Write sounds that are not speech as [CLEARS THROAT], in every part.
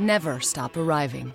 Never stop arriving.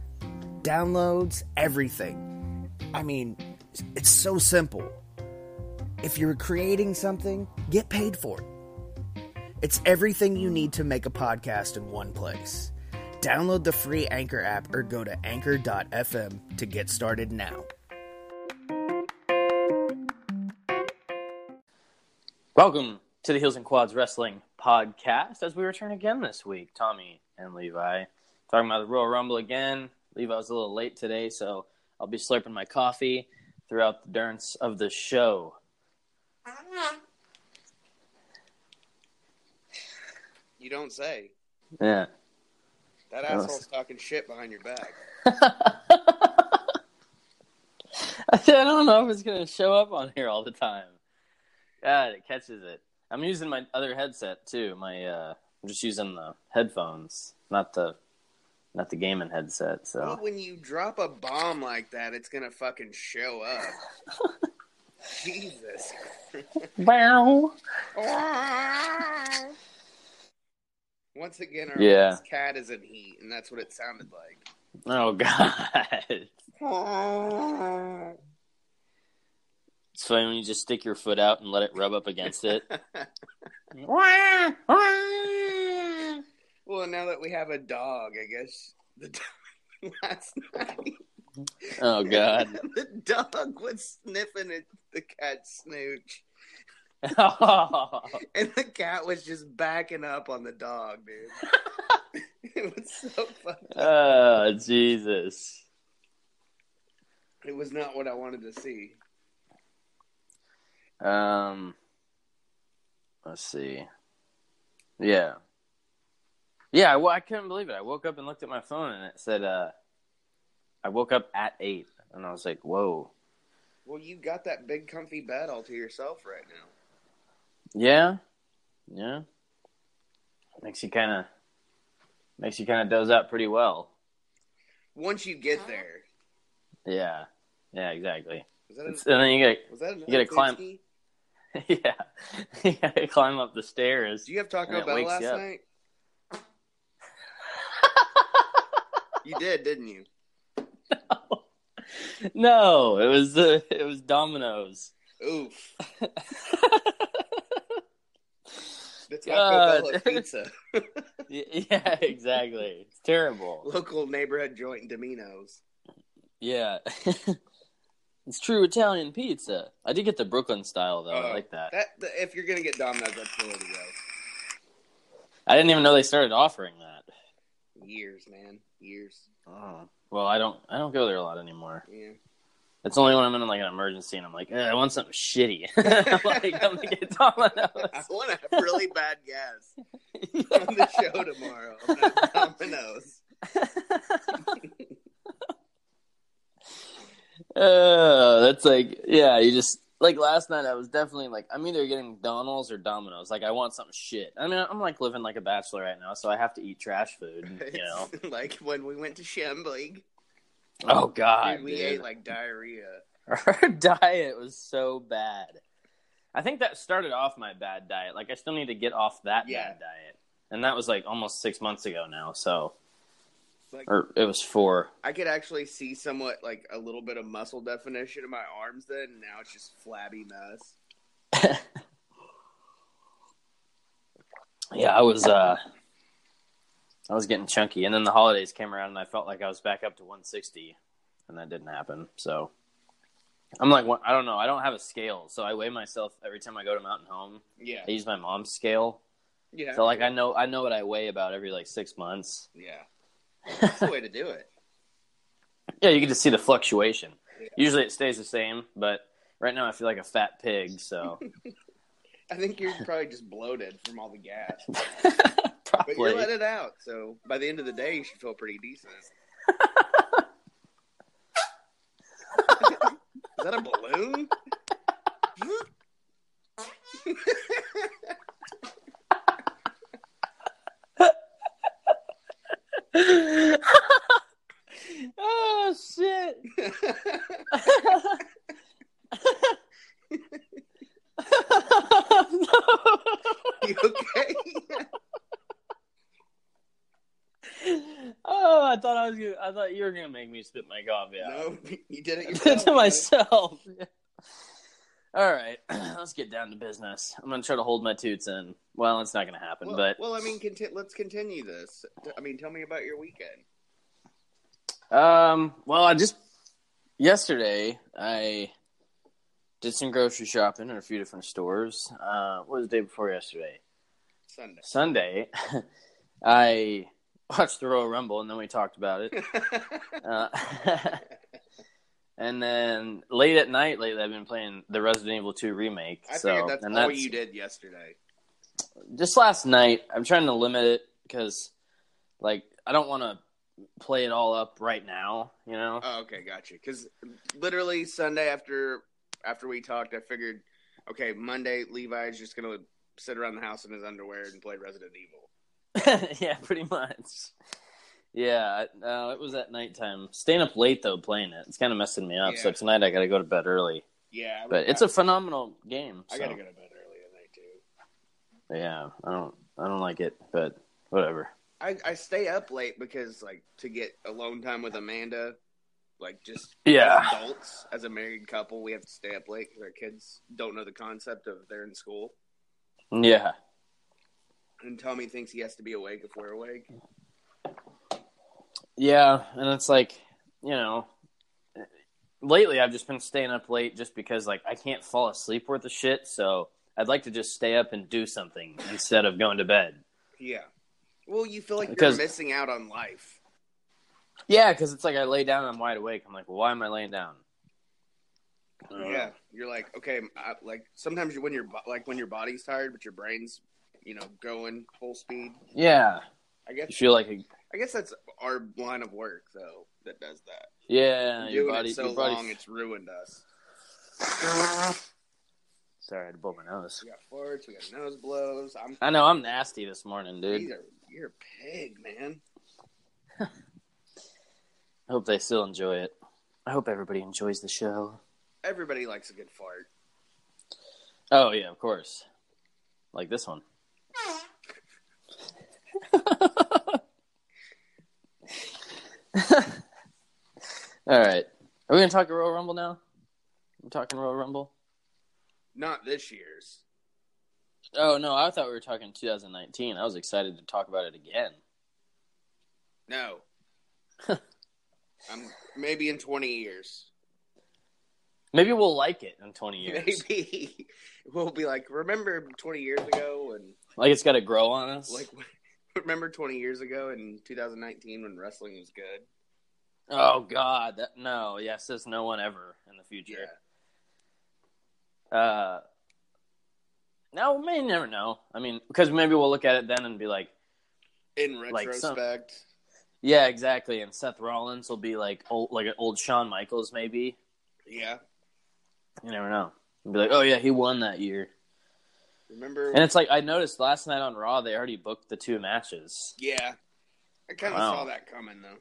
downloads, everything. I mean, it's so simple. If you're creating something, get paid for it. It's everything you need to make a podcast in one place. Download the free Anchor app or go to anchor.fm to get started now. Welcome to the Heels and Quads Wrestling Podcast as we return again this week. Tommy and Levi talking about the Royal Rumble again. Levi was a little late today, so I'll be slurping my coffee throughout the durance of the show. You don't say. Yeah. That asshole's talking shit behind your back. [LAUGHS] I don't know if it's going to show up on here all the time. God, it catches it. I'm using my other headset too. My uh, I'm just using the headphones, not the not the gaming headset. So Well, when you drop a bomb like that, it's gonna fucking show up. [LAUGHS] Jesus. Wow. [LAUGHS] Once again, our Yeah. cat is in heat, and that's what it sounded like. Oh [LAUGHS] God. It's funny when you just stick your foot out and let it rub up against it. Well, now that we have a dog, I guess the dog, last [LAUGHS] night Oh God. [LAUGHS] the dog was sniffing at the cat's snooch, oh, [LAUGHS] and the cat was just backing up on the dog, dude. it was so funny. oh Jesus. It was not what I wanted to see. Um, let's see. Yeah, yeah. Well, I couldn't believe it. I woke up and looked at my phone, and it said, uh, "I woke up at 8. and I was like, "Whoa." Well, you got that big comfy bed all to yourself right now. Yeah, yeah. Makes you kind of makes you kind of doze out pretty well. Once you get there, Yeah, yeah, exactly. was that, a, and then you was that you gotta climb- Pinsky? [LAUGHS] yeah, [LAUGHS] you gotta climb up the stairs. Did you have And Taco it Bell last night? You did, didn't you? [LAUGHS] no, it was uh, it was Domino's. Oof. [LAUGHS] God. Taco Bell [LAUGHS] pizza. Yeah, exactly. It's terrible. Local neighborhood joint Domino's. Yeah. it's true Italian pizza. I did get the Brooklyn style though. I Oh, like that. That if you're gonna get Domino's, that's the way to go. I didn't even know they started offering that. Years, man, years. Oh. Well, I don't I don't go there a lot anymore. Yeah. It's only when I'm in like an emergency and I'm like, "Eh, I want something shitty. I'm [LAUGHS] like, I'm gonna get [LAUGHS] Domino's. I want to have really bad gas [LAUGHS] on the show tomorrow. at Domino's. Uh, that's like, yeah, you just like last night. I was definitely like, I'm either getting McDonald's or Domino's. Like, I want something shit. I mean, I'm like living like a bachelor right now, so I have to eat trash food. You [LAUGHS] know? Like when we went to Chambly, oh God, dude, we dude. ate like diarrhea. [LAUGHS] Our diet was so bad. I think that started off my bad diet. Like, I still need to get off that Yeah. bad diet, and that was like almost six months ago now. So, Like or it was four. I could actually see somewhat like a little bit of muscle definition in my arms then. And now it's just flabby mess. [LAUGHS] Yeah, I was uh I was getting chunky and then the holidays came around and I felt like I was back up to 160 and that didn't happen. So I'm like I don't know, I don't have a scale, so I weigh myself every time I go to Mountain Home. Yeah. I use my mom's scale. Yeah. So like I know I know what I weigh about every like 6 months. Yeah. That's the [LAUGHS] way to do it. Yeah, you get to see the fluctuation. Usually it stays the same, but right now I feel like a fat pig, so [LAUGHS] I think you're probably just bloated from all the gas. [LAUGHS] But you're letting it out, so by the end of the day, you should feel pretty decent. Is that a balloon? Oh shit. you okay? [LAUGHS] oh, I thought I was gonna, I thought you were gonna make me spit my coffee out. No, you did it [LAUGHS] yourself. to myself. All right, [CLEARS THROAT] let's get down to business. I'm gonna try to hold my toots in. Well, it's not gonna happen, Well, but well, I mean, conti- let's continue this. I mean, tell me about your weekend. um, well, I just yesterday I did some grocery shopping in a few different stores. Uh, what was the day before yesterday? Sunday. Sunday, [LAUGHS] I watched the Royal Rumble, and then we talked about it. [LAUGHS] Uh, [LAUGHS] and then late at night, lately, I've been playing the Resident Evil 2 remake. I so, figured that's and all that's you did yesterday. just last night. I'm trying to limit it because, like, I don't want to play it all up right now. You know? Oh, okay, gotcha. Because literally Sunday after after we talked, I figured, okay, Monday Levi's just gonna sit around the house in his underwear and play Resident Evil. [LAUGHS] yeah, pretty much. Yeah, no, uh, it was at nighttime. Staying up late though, playing it. It's kind of messing me up. So tonight I got to go to bed early. Yeah, But it's a phenomenal game. I gotta go to bed early tonight too. Yeah, I don't, I don't like it, but whatever. I, I stay up late because like to get alone time with Amanda, like just Yeah. as adults as a married couple, we have to stay up late because our kids don't know the concept of they're in school. Yeah, And Tommy thinks he has to be awake if we're awake. Yeah, and it's like, you know, lately I've just been staying up late just because like I can't fall asleep worth a shit. So I'd like to just stay up and do something instead of going to bed. Yeah. Well, you feel like Because- you're missing out on life. Yeah, because it's like I lay down, and I'm wide awake. I'm like, well, why am I laying down? Uh, yeah, you're like okay, I, like sometimes you, when your bo- like when your body's tired, but your brain's you know going full speed. Yeah, I guess you feel like a I guess that's our line of work though that does that. yeah. Doing Your body, it so your body. long, it's ruined us. Sorry, I had to blow my nose. We got farts, we got nose blows. I'm I know I'm nasty this morning, dude. you're, you're a pig, man. [LAUGHS] I hope they still enjoy it. I hope everybody enjoys the show. Everybody likes a good fart. Oh yeah, of course. Like this one. [LAUGHS] [LAUGHS] All right. Are we gonna talk a Royal Rumble now? I'm talking Royal Rumble. Not this year's. Oh no, I thought we were talking 2019. I was excited to talk about it again. No. [LAUGHS] I'm maybe in 20 years. Maybe we'll like it in 20 years. Maybe [LAUGHS] we'll be like, remember 20 years ago and Like it's got to grow on us. like [LAUGHS] remember 20 years ago in 2019 when wrestling was good. oh God, that, no. Yeah, there's no one ever in the future. Yeah. Uh, now we may never know. I mean, because maybe we'll look at it then and be like, In Like some- retrospect, yeah, exactly. And Seth Rollins will be like old, like an old Shawn Michaels, maybe. yeah. You never know. You'll be like, oh yeah, he won that year. Remember? And it's like I noticed last night on Raw they already booked the two matches. yeah. I kind of Wow. saw that coming though.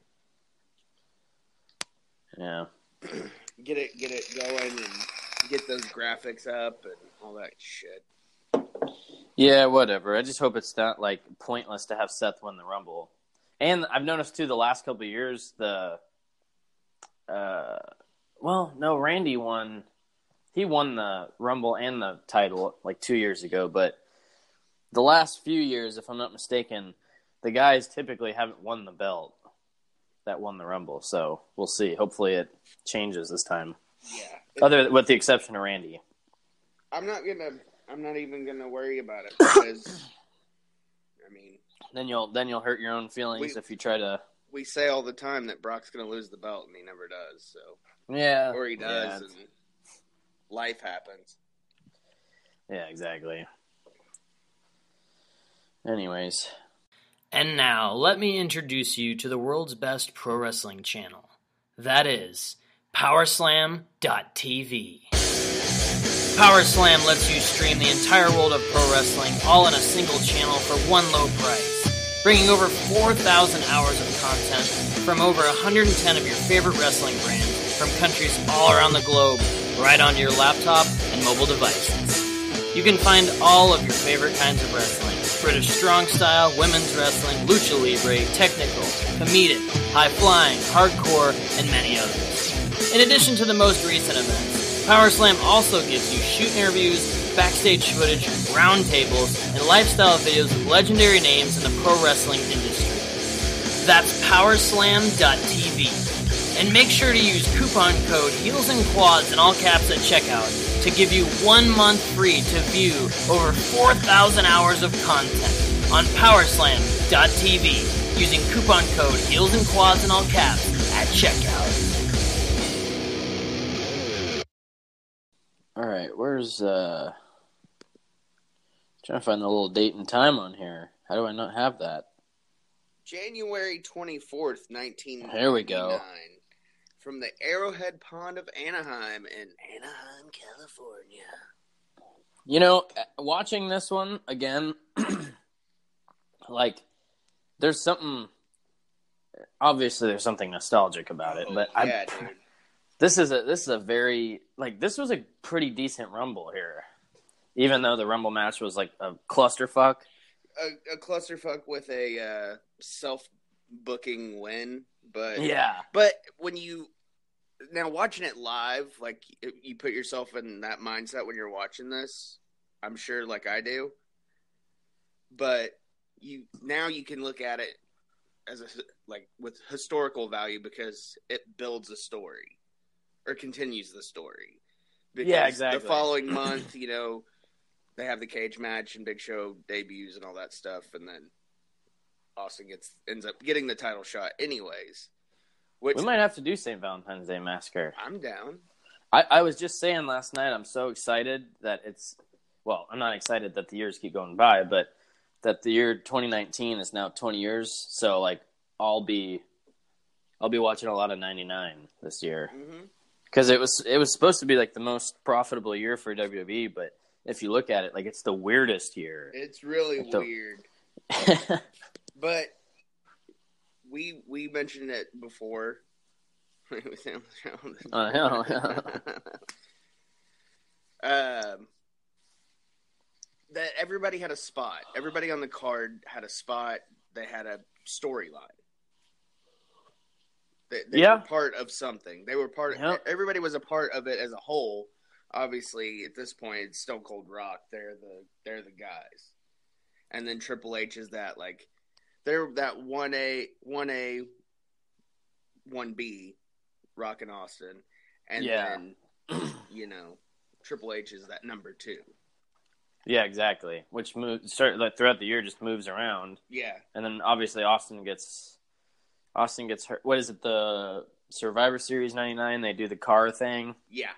Yeah. [CLEARS THROAT] Get it, get it going, and get those graphics up and all that shit. Yeah, whatever. I just hope it's not like pointless to have Seth win the Rumble. And I've noticed too the last couple of years the uh well, no, Randy won he won the Rumble and the title like 2 years ago, but the last few years if I'm not mistaken, the guys typically haven't won the belt that won the Rumble. So, we'll see. Hopefully it changes this time. Yeah. Other with the exception of Randy. I'm not gonna. I'm not even gonna worry about it [COUGHS] because. I mean, Then you'll then you'll hurt your own feelings We- if you try to we say all the time that Brock's gonna lose the belt, and he never does. So, Yeah. or he does, Yeah, and life happens. Yeah, exactly. Anyways, And now, let me introduce you to the world's best pro wrestling channel. That is Powerslam.tv. Powerslam lets you stream the entire world of pro wrestling all in a single channel for one low price, bringing over 4,000 hours of content from over 110 of your favorite wrestling brands from countries all around the globe right onto your laptop and mobile devices. You can find all of your favorite kinds of wrestling British strong style, women's wrestling, lucha libre, technical, comedic, high flying, hardcore, and many others. In addition to the most recent events, PowerSlam also gives you shoot interviews, backstage footage, roundtables, and lifestyle videos of legendary names in the pro wrestling industry. That's powerslam.tv. And make sure to use coupon code Heels and Quads in all caps at checkout to give you one month free to view over 4,000 hours of content on powerslam.tv using coupon code Heels and Quads in all caps at checkout. all right. Where's uh? Trying to find the little date and time on here. How do I not have that? January 24th, 1999. There we go. From the Arrowhead Pond of Anaheim in Anaheim, California. You know, watching this one again, [CLEARS THROAT] like, there's something. Obviously, there's something nostalgic about it, but Oh, yeah, I, dude. this is a this is a very like this was a pretty decent rumble here, even though the rumble match was like a clusterfuck. A, a clusterfuck with a uh, self booking win, but Yeah, But when you now watching it live, like you put yourself in that mindset when you're watching this, I'm sure, like I do. But you now you can look at it as a like with historical value because it builds a story or continues the story. Yeah, exactly. The following month, you know, they have the cage match and Big Show debuts and all that stuff, and then Austin gets ends up getting the title shot anyways. Which we might have to do St. Valentine's Day Massacre. I'm down. I, I was just saying last night, I'm so excited that it's, well, I'm not excited that the years keep going by, but that the year 2019 is now 20 years. So, like, I'll be, I'll be watching a lot of 99 this year hmm because it was, it was supposed to be like the most profitable year for WWE, but if you look at it, like, it's the weirdest year. It's really What the- weird, [LAUGHS] but we we mentioned it before. [LAUGHS] [LAUGHS] I know. [LAUGHS] um, that everybody had a spot. Everybody on the card had a spot. They had a storyline. They, they Yeah. were part of something. They were part. Of, Yep. Everybody was a part of it as a whole. Obviously, at this point, it's Stone Cold Rock. They're the they're the guys, and then Triple H is that like they're that one A one A one B, Rock and Austin, and Yeah. then you know Triple H is that number two. Yeah, exactly. Which moves start like throughout the year just moves around, Yeah, and then obviously Austin gets Austin gets hurt. What is it? The Survivor Series '99. They do the car thing. yeah.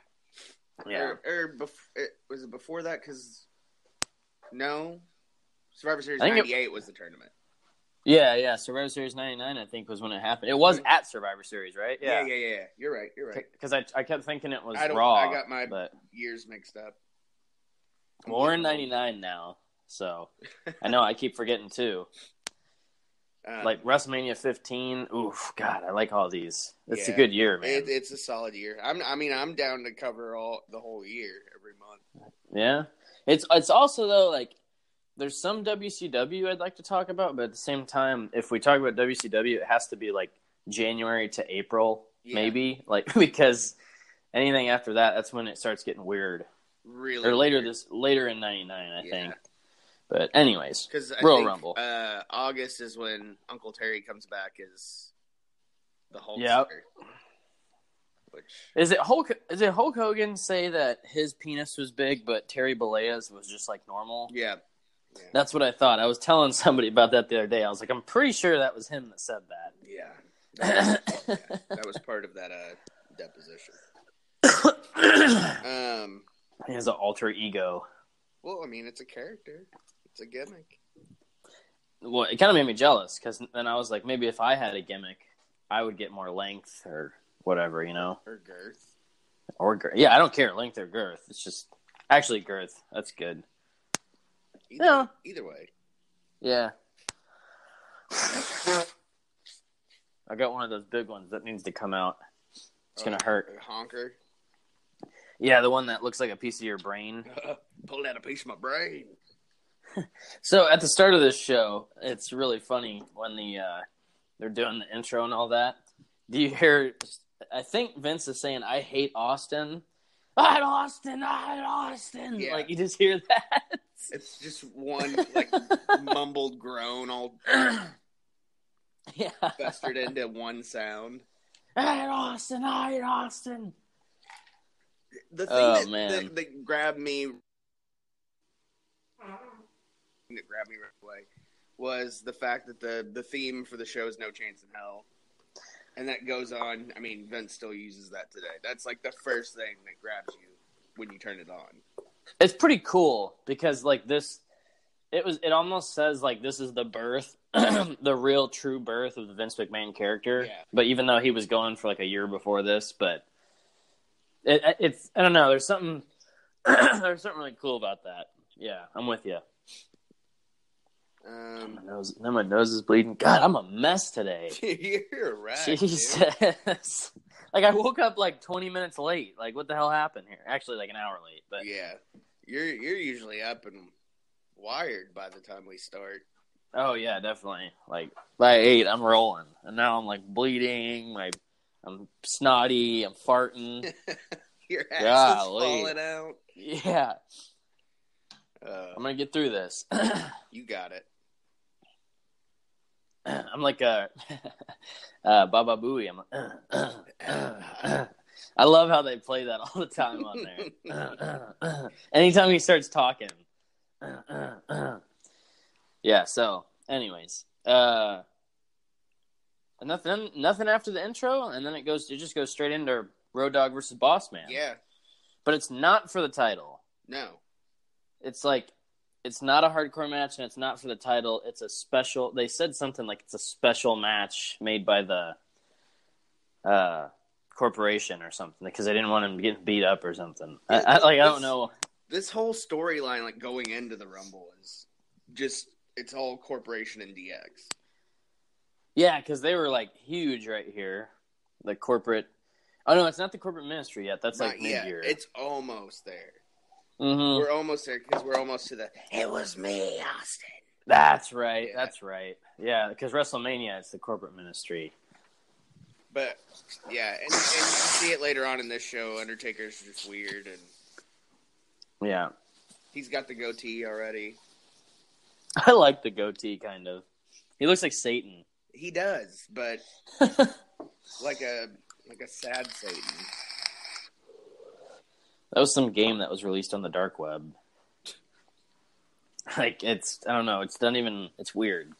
Yeah. Or, or bef- it, was it before that? Because no, Survivor Series I think it- '98 was the tournament. Yeah, yeah. Survivor Series '99, I think, was when it happened. It was at Survivor Series, right? Yeah, yeah, yeah. yeah. You're right. You're right. Because I, I kept thinking it was I. Raw. I got my but years mixed up. well, we're in '99 now, so [LAUGHS] I know I keep forgetting too. Um, Like WrestleMania 15. Oof, God, I like all these. It's a good year, man. it, it's a solid year. I'm. I mean, I'm down to cover all the whole year every month. Yeah, it's it's also though like there's some WCW I'd like to talk about, but at the same time, if we talk about WCW, it has to be like January to April, Yeah. maybe like [LAUGHS] because anything after that, that's when it starts getting weird. Really, Or later this later in '99, I Yeah. think. But anyways, because Royal think, Rumble. Uh, August is when Uncle Terry comes back as the Hulkster. Yeah. Which is it Hulk? Is it Hulk Hogan say that his penis was big, but Terry Bollea's was just like normal? yeah, That's what I thought. I was telling [LAUGHS] somebody about that the other day. I was like, I'm pretty sure that was him that said that. yeah. That was, yeah, that was part of that uh, deposition. [COUGHS] Um. He has an alter ego. Well, I mean, it's a character. It's a gimmick. Well, it kind of made me jealous because then I was like, maybe if I had a gimmick, I would get more length or whatever, you know, Or girth. or girth. Yeah, I don't care length or girth. It's just actually girth. That's good. Either, Yeah. either way. Yeah. [SIGHS] I got one of those big ones that needs to come out. It's gonna Uh, hurt. honker. Yeah, the one that looks like a piece of your brain. [LAUGHS] Pulled out a piece of my brain. [LAUGHS] So at the start of this show, it's really funny when the uh, they're doing the intro and all that. Do you hear? I think Vince is saying, "I hate Austin." I hate Austin. I hate Austin. Yeah. Like you just hear that. [LAUGHS] It's just one like mumbled groan all [CLEARS THROAT] yeah. festered into one sound. I hate Austin. I hate Austin. The oh, thing Oh, that, man. That, that grabbed me that grabbed me right away was the fact that the the theme for the show is No Chance in Hell. And that goes on. I mean, Vince still uses that today. That's like the first thing that grabs you when you turn it on. It's pretty cool because like this, it was. It almost says like this is the birth, [CLEARS THROAT] the real true birth of the Vince McMahon character. Yeah. But even though he was going for like a year before this, but it, it's I don't know. There's something [CLEARS THROAT] there's something really cool about that. Yeah, I'm with you. Um, My nose, now my nose is bleeding. God, I'm a mess today. [LAUGHS] you're right. Jesus. like I woke up like 20 minutes late. Like what the hell happened here? Actually, like an hour late. But Yeah, you're you're usually up and wired by the time we start. Oh yeah, definitely. Like by eight, I'm rolling, and now I'm like bleeding. My, I'm snotty. I'm farting. [LAUGHS] Your ass Golly. is falling out. yeah, Uh, I'm gonna get through this. [CLEARS THROAT] you got it. I'm like a [LAUGHS] uh, Baba Booey. I'm. Like, [CLEARS THROAT] I love how they play that all the time on there. [LAUGHS] Anytime he starts talking. yeah. So, anyways, uh, nothing, nothing after the intro, and then it goes. It just goes straight into Road Dogg versus Boss Man. Yeah. But it's not for the title. No. It's like it's not a hardcore match and it's not for the title. It's a special. They said something like it's a special match made by the uh, corporation or something because they didn't want him getting beat up or something. I, I, like I don't know. This whole storyline, like going into the Rumble, is just it's all corporation and DX. Yeah, because they were like huge right here. The corporate. Oh no, it's not the corporate ministry yet. That's like Not yet. mid year. It's almost there. Hmm We're almost there because we're almost to the. It was me, Austin. That's right. Yeah. That's right. Yeah, because WrestleMania is the corporate ministry. But yeah, and, and you see it later on in this show. Undertaker's just weird, and Yeah, he's got the goatee already. [LAUGHS] I like the goatee kind of. He looks like Satan. He does, but [LAUGHS] like a like a sad Satan. That was some game that was released on the dark web. [LAUGHS] Like it's I don't know, it's not even it's weird.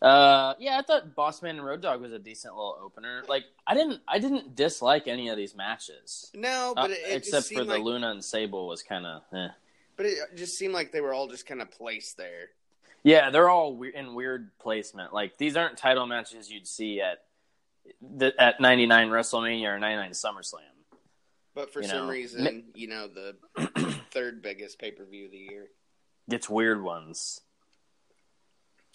Uh yeah, I thought Bossman and Road Dogg was a decent little opener. Like I didn't I didn't dislike any of these matches. No, Uh, but it, it except for the like, Luna and Sable was kind of eh. But it just seemed like they were all just kind of placed there. Yeah, they're all we- in weird placement. Like these aren't title matches you'd see at the, at 99 WrestleMania or 99 SummerSlam. But for You some know, reason, you know, the [CLEARS THROAT] third biggest pay per view of the year. It's weird ones.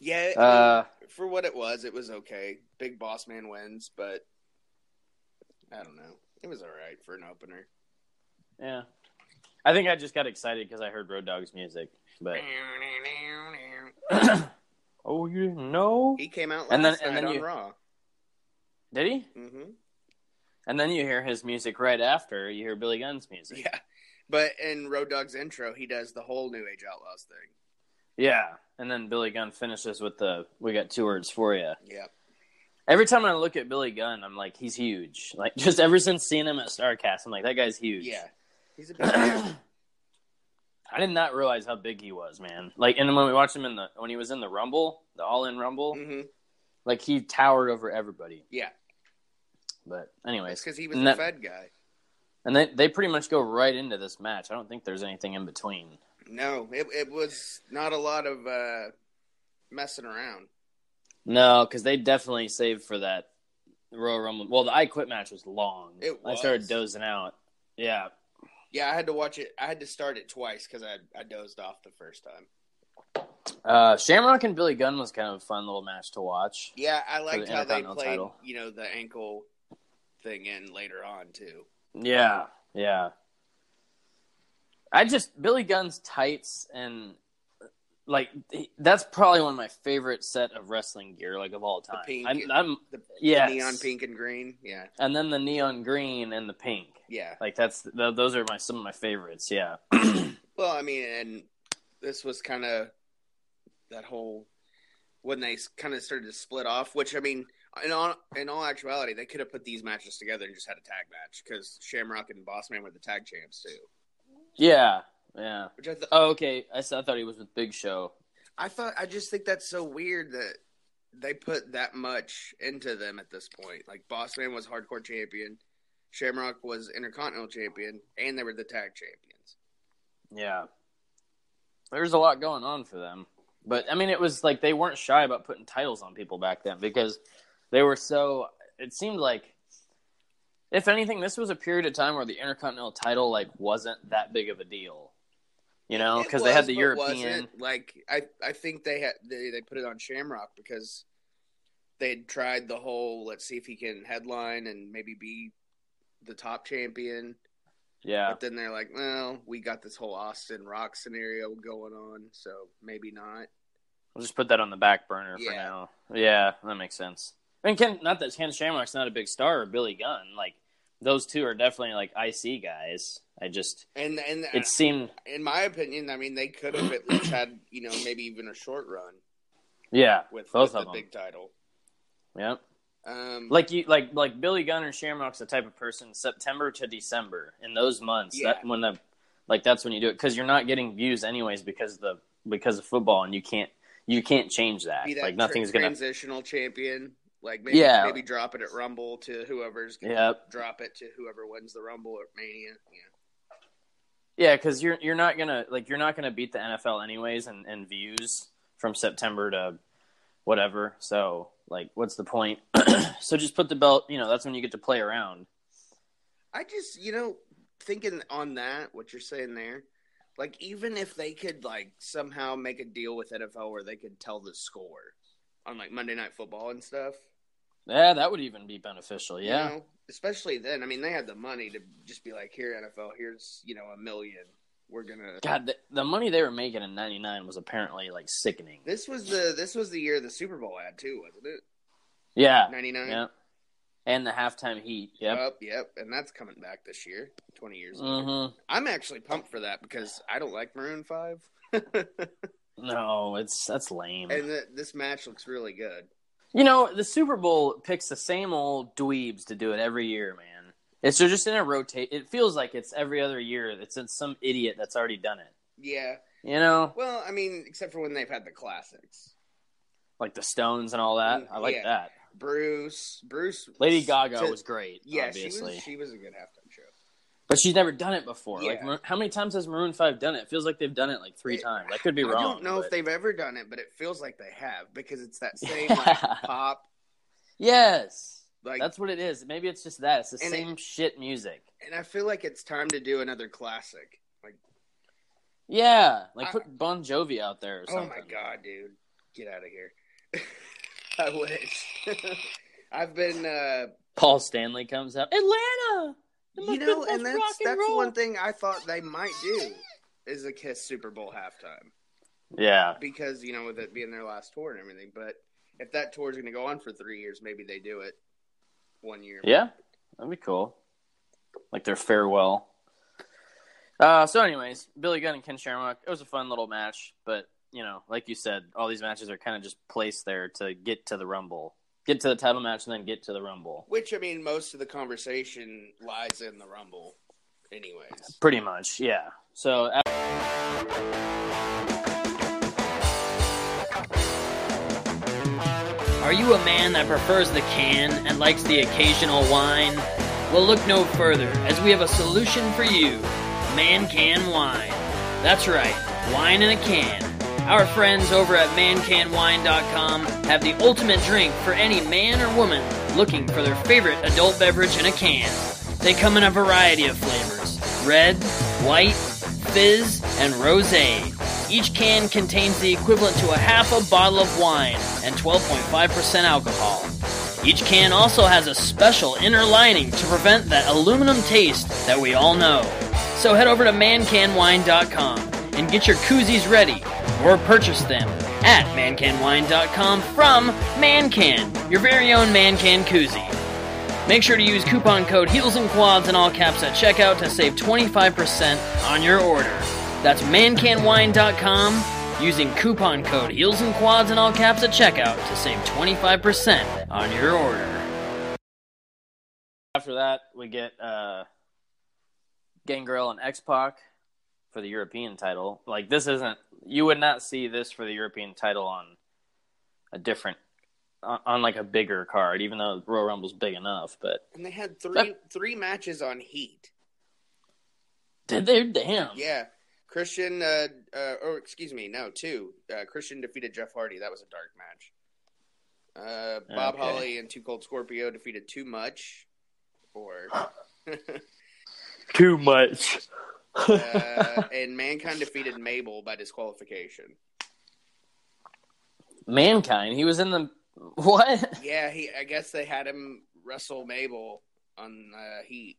Yeah, Uh, for what it was, it was okay. Big Boss Man wins, but I don't know. It was all right for an opener. Yeah. I think I just got excited because I heard Road Dogg's music. But [CLEARS THROAT] oh, you didn't know? He came out last And then- night and then on you- Raw. Did he? hmm And then you hear his music right after. You hear Billy Gunn's music. Yeah, but in Road Dogg's intro, he does the whole New Age Outlaws thing. Yeah. And then Billy Gunn finishes with the "We got two words for you." Yeah, Every time I look at Billy Gunn, I'm like, he's huge. Like [LAUGHS] just ever since seeing him at Starcast, I'm like, that guy's huge. yeah, he's a [CLEARS THROAT] big man. I did not realize how big he was, man. Like, and when we watched him in the when he was in the Rumble, the All In Rumble, hmm like he towered over everybody. Yeah, But anyways, because he was the that- Fed guy. and they they pretty much go right into this match. I don't think there's anything in between. No, it it was not a lot of uh, messing around. No, because they definitely saved for that Royal Rumble. Well, the I Quit match was long. It I started dozing out. Yeah, Yeah, I had to watch it. I had to start it twice because I I dozed off the first time. uh, Shamrock and Billy Gunn was kind of a fun little match to watch. Yeah, I liked the how they played, title. you know, the ankle thing in later on too. Yeah, yeah. I just Billy Gunn's tights and like that's probably one of my favorite set of wrestling gear like of all time. The pink- I'm, I'm The yes. neon pink and green. Yeah, and then the neon green and the pink. yeah. Like that's th- those are my some of my favorites. Yeah. [CLEARS THROAT] Well, I mean, and this was kind of that whole when they kind of started to split off. Which I mean, in all in all actuality, they could have put these matches together and just had a tag match because Shamrock and Bossman were the tag champs too. yeah, yeah. Which I thought. Oh, okay. I, I thought he was with Big Show. I thought I just think that's so weird that they put that much into them at this point. Like Bossman was hardcore champion, Shamrock was intercontinental champion, and they were the tag champions. Yeah. There's a lot going on for them. But I mean it was like they weren't shy about putting titles on people back then because they were so it seemed like if anything this was a period of time where the intercontinental title like wasn't that big of a deal. You know, because they had the European. Like I, I think they had they, they put it on Shamrock because they'd tried the whole let's see if he can headline and maybe be the top champion. Yeah. But then they're like, well, we got this whole Austin Rock scenario going on, so maybe not. We'll just put that on the back burner for Yeah. now. Yeah, that makes sense. I mean, Ken, not that Ken Shamrock's not a big star or Billy Gunn. Like those two are definitely like IC guys. I just And and it seemed in my opinion, I mean, they could have at least had you know maybe even a short run yeah with, both with of the them. big title. Yep. Um, Like you, like like Billy Gunn or Shamrock's the type of person September to December in those months. That when the like that's when you do it because you're not getting views anyways because the because of football and you can't you can't change that. that Like nothing's tra- gonna. transitional champion. Like maybe Yeah. maybe drop it at Rumble to whoever's gonna Yep. drop it to whoever wins the Rumble or Mania. Yeah. Yeah, because you're you're not gonna like you're not gonna beat the NFL anyways and, and views from September to whatever. So like, what's the point? [CLEARS THROAT] so just put the belt. You know, that's when you get to play around. I just you know thinking on that what you're saying there. Like even if they could like somehow make a deal with NFL where they could tell the score on like Monday Night Football and stuff. Yeah, that would even be beneficial. you Yeah. know? especially then. I mean, they had the money to just be like, "Here, NFL, here's you know a million. We're gonna." God, the, the money they were making in '99 was apparently like sickening. This was the this was the year the Super Bowl ad too, wasn't it? Yeah. Ninety nine. Yeah. and the halftime heat. Yep. Yep, yep, and that's coming back this year, twenty years. later. Mm-hmm. I'm actually pumped for that because I don't like Maroon Five, [LAUGHS] No, it's that's lame. and th- this match looks really good. You know, the Super Bowl picks the same old dweebs to do it every year, man. It's just in a rotate. It feels like it's every other year. It's in some idiot that's already done it. Yeah, You know, well, I mean, except for when they've had the classics. like the Stones and all that. I like Yeah. that. Bruce, Bruce, Lady Gaga to- was great. Yeah, obviously, she was. She was a good halftime. But she's never done it before. Like, Yeah. Mar- how many times has Maroon Five done it? It feels like they've done it like three It- times. I could be wrong. I don't know but- if they've ever done it, but it feels like they have because it's that same [LAUGHS] like pop. Yes, Like, that's what it is. Maybe it's just that. It's the And it- same shit music. and I feel like it's time to do another classic. Like, Yeah, like I- put Bon Jovi out there or oh my god, dude, get out of here! [LAUGHS] I wish. [LAUGHS] I've been, uh, Paul Stanley comes out. Atlanta. It must you know, the and best that's and that's roll. one thing I thought they might do is a Kiss Super Bowl halftime Yeah, because you know with it being their last tour and everything. But if that tour is going to go on for three years, maybe they do it one year. yeah, that'd be cool. Like their farewell. Uh, so, anyways, Billy Gunn and Ken Shamrock. It was a fun little match, but you know, like you said, all these matches are kind of just placed there to get to the Rumble, get to the title match, and then get to the Rumble. Which I mean, most of the conversation lies in the Rumble, anyways. Pretty much, yeah. So, Are you a man that prefers the can and likes the occasional wine? Well, look no further, as we have a solution for you Man Can Wine. That's right, wine in a can. Our friends over at mancanwine.com have the ultimate drink for any man or woman looking for their favorite adult beverage in a can. They come in a variety of flavors red, white, fizz, and rose. Each can contains the equivalent to a half a bottle of wine and 12.5% alcohol. Each can also has a special inner lining to prevent that aluminum taste that we all know. So head over to mancanwine.com and get your koozies ready or purchase them at mancanwine.com from Mancan, your very own Mancan koozie. Make sure to use coupon code Heels and Quads in all caps at checkout to save 25% on your order. That's mancanwine.com using coupon code Heels and Quads in all caps at checkout to save 25% on your order. After that, we get uh, Gangrel and X Pac for the European title. Like, this isn't, you would not see this for the European title on a different, on, on like a bigger card, even though Royal Rumble's big enough. But And they had [LAUGHS] three three matches on Heat. did they? Damn. Yeah, Christian. Uh, uh, or excuse me, no, two. Uh, Christian defeated Jeff Hardy. That was a dark match. Uh, Bob Okay. Holly and 2 Cold Scorpio defeated Too Much. Or [GASPS] Too much. Uh, [LAUGHS] and Mankind defeated Mabel by disqualification. Mankind. He was in the what? Yeah, he. I guess they had him wrestle Mabel on uh, Heat.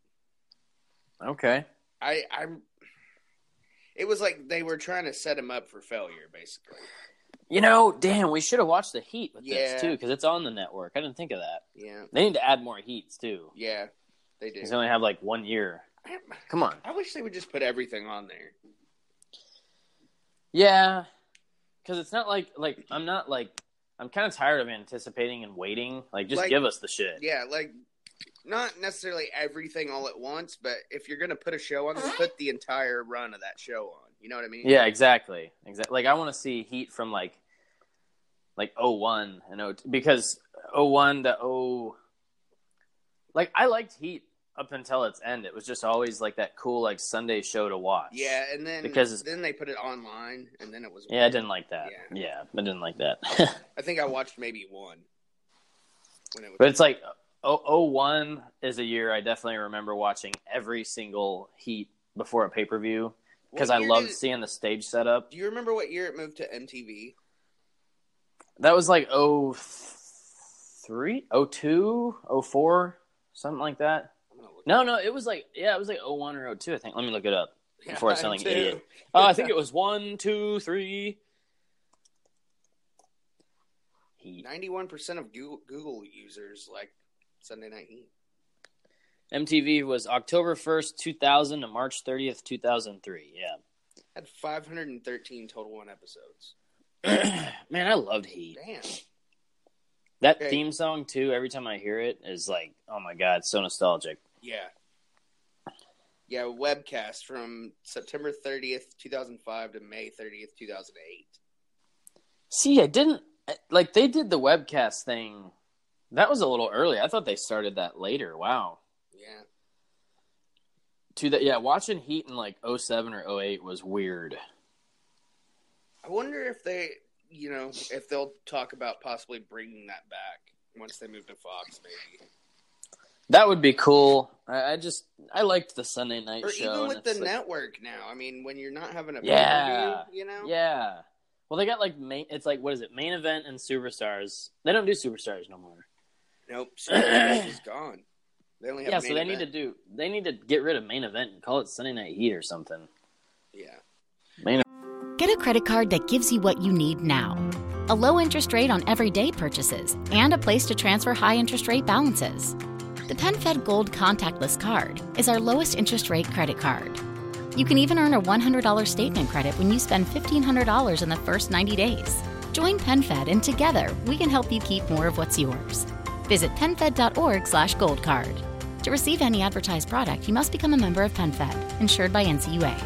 Okay. I, I. It was like they were trying to set him up for failure, basically. You know, damn, we should have watched the Heat with Yeah. this too, because it's on the network. I didn't think of that. Yeah, They need to add more Heats too. yeah, they do. They only have like one year. I, Come on. I wish they would just put everything on there. Yeah, because it's not like like I'm not like I'm kind of tired of anticipating and waiting. Like, just Like- give us the shit. Yeah, like not necessarily everything all at once, but if you're gonna put a show on, put the entire run of that show on. You know what I mean? Yeah, exactly. Exactly. Like I want to see Heat from like like 01 and 02 because 01 to 0 like I liked Heat up until its end. It was just always like that cool like Sunday show to watch. Yeah, and then Because- then they put it online, and then it was. Yeah, I didn't like that. Yeah. Yeah, I didn't like that. [LAUGHS] I think I watched maybe one. When it was. but it's like oh, oh, 01 is a year I definitely remember watching every single Heat before a pay-per-view because I loved did- seeing the stage setup. Do you remember what year it moved to MTV? That was like 03, 02, 04, something like that. I'm gonna look. No, no, it was like yeah, it was like 01 or 02, I think. Let me look it up before [LAUGHS] I sound like an idiot. [LAUGHS] Oh, I think it was one, two, three. Ninety-one percent of Google, Google users like Sunday Night Heat. MTV was October 1st, 2000 to March 30th, 2003. Yeah. Had 513 total one episodes. [CLEARS THROAT] Man, I loved Heat. Damn. That Okay. theme song too, every time I hear it is like, oh my god, so nostalgic. Yeah. Yeah, webcast from September 30th, 2005 to May 30th, 2008. See, I didn't like they did the webcast thing. That was a little early. I thought they started that later. Wow. Yeah. To that, yeah, watching Heat in like 07 or 08 was weird. I wonder if they, you know, if they'll talk about possibly bringing that back once they move to Fox, maybe. That would be cool. I, I just I liked the Sunday night Or show. even with the like- network now. I mean, when you're not having a Yeah. pay-per-view, you know? Yeah. Well, they got like main. It's like what is it? Main event and superstars. They don't do superstars no more. Nope. [CLEARS THROAT] Superstars is gone. They only have Yeah, so main they need to do. They need to get rid of main event and call it Sunday Night Heat or something. Yeah. Main. Get a credit card that gives you what you need now a low interest rate on everyday purchases and a place to transfer high interest rate balances. The PenFed Gold Contactless Card is our lowest interest rate credit card. You can even earn a $100 statement credit when you spend $1,500 in the first 90 days. Join PenFed and together we can help you keep more of what's yours. Visit penfed.org slash goldcard. To receive any advertised product, you must become a member of PenFed, insured by NCUA.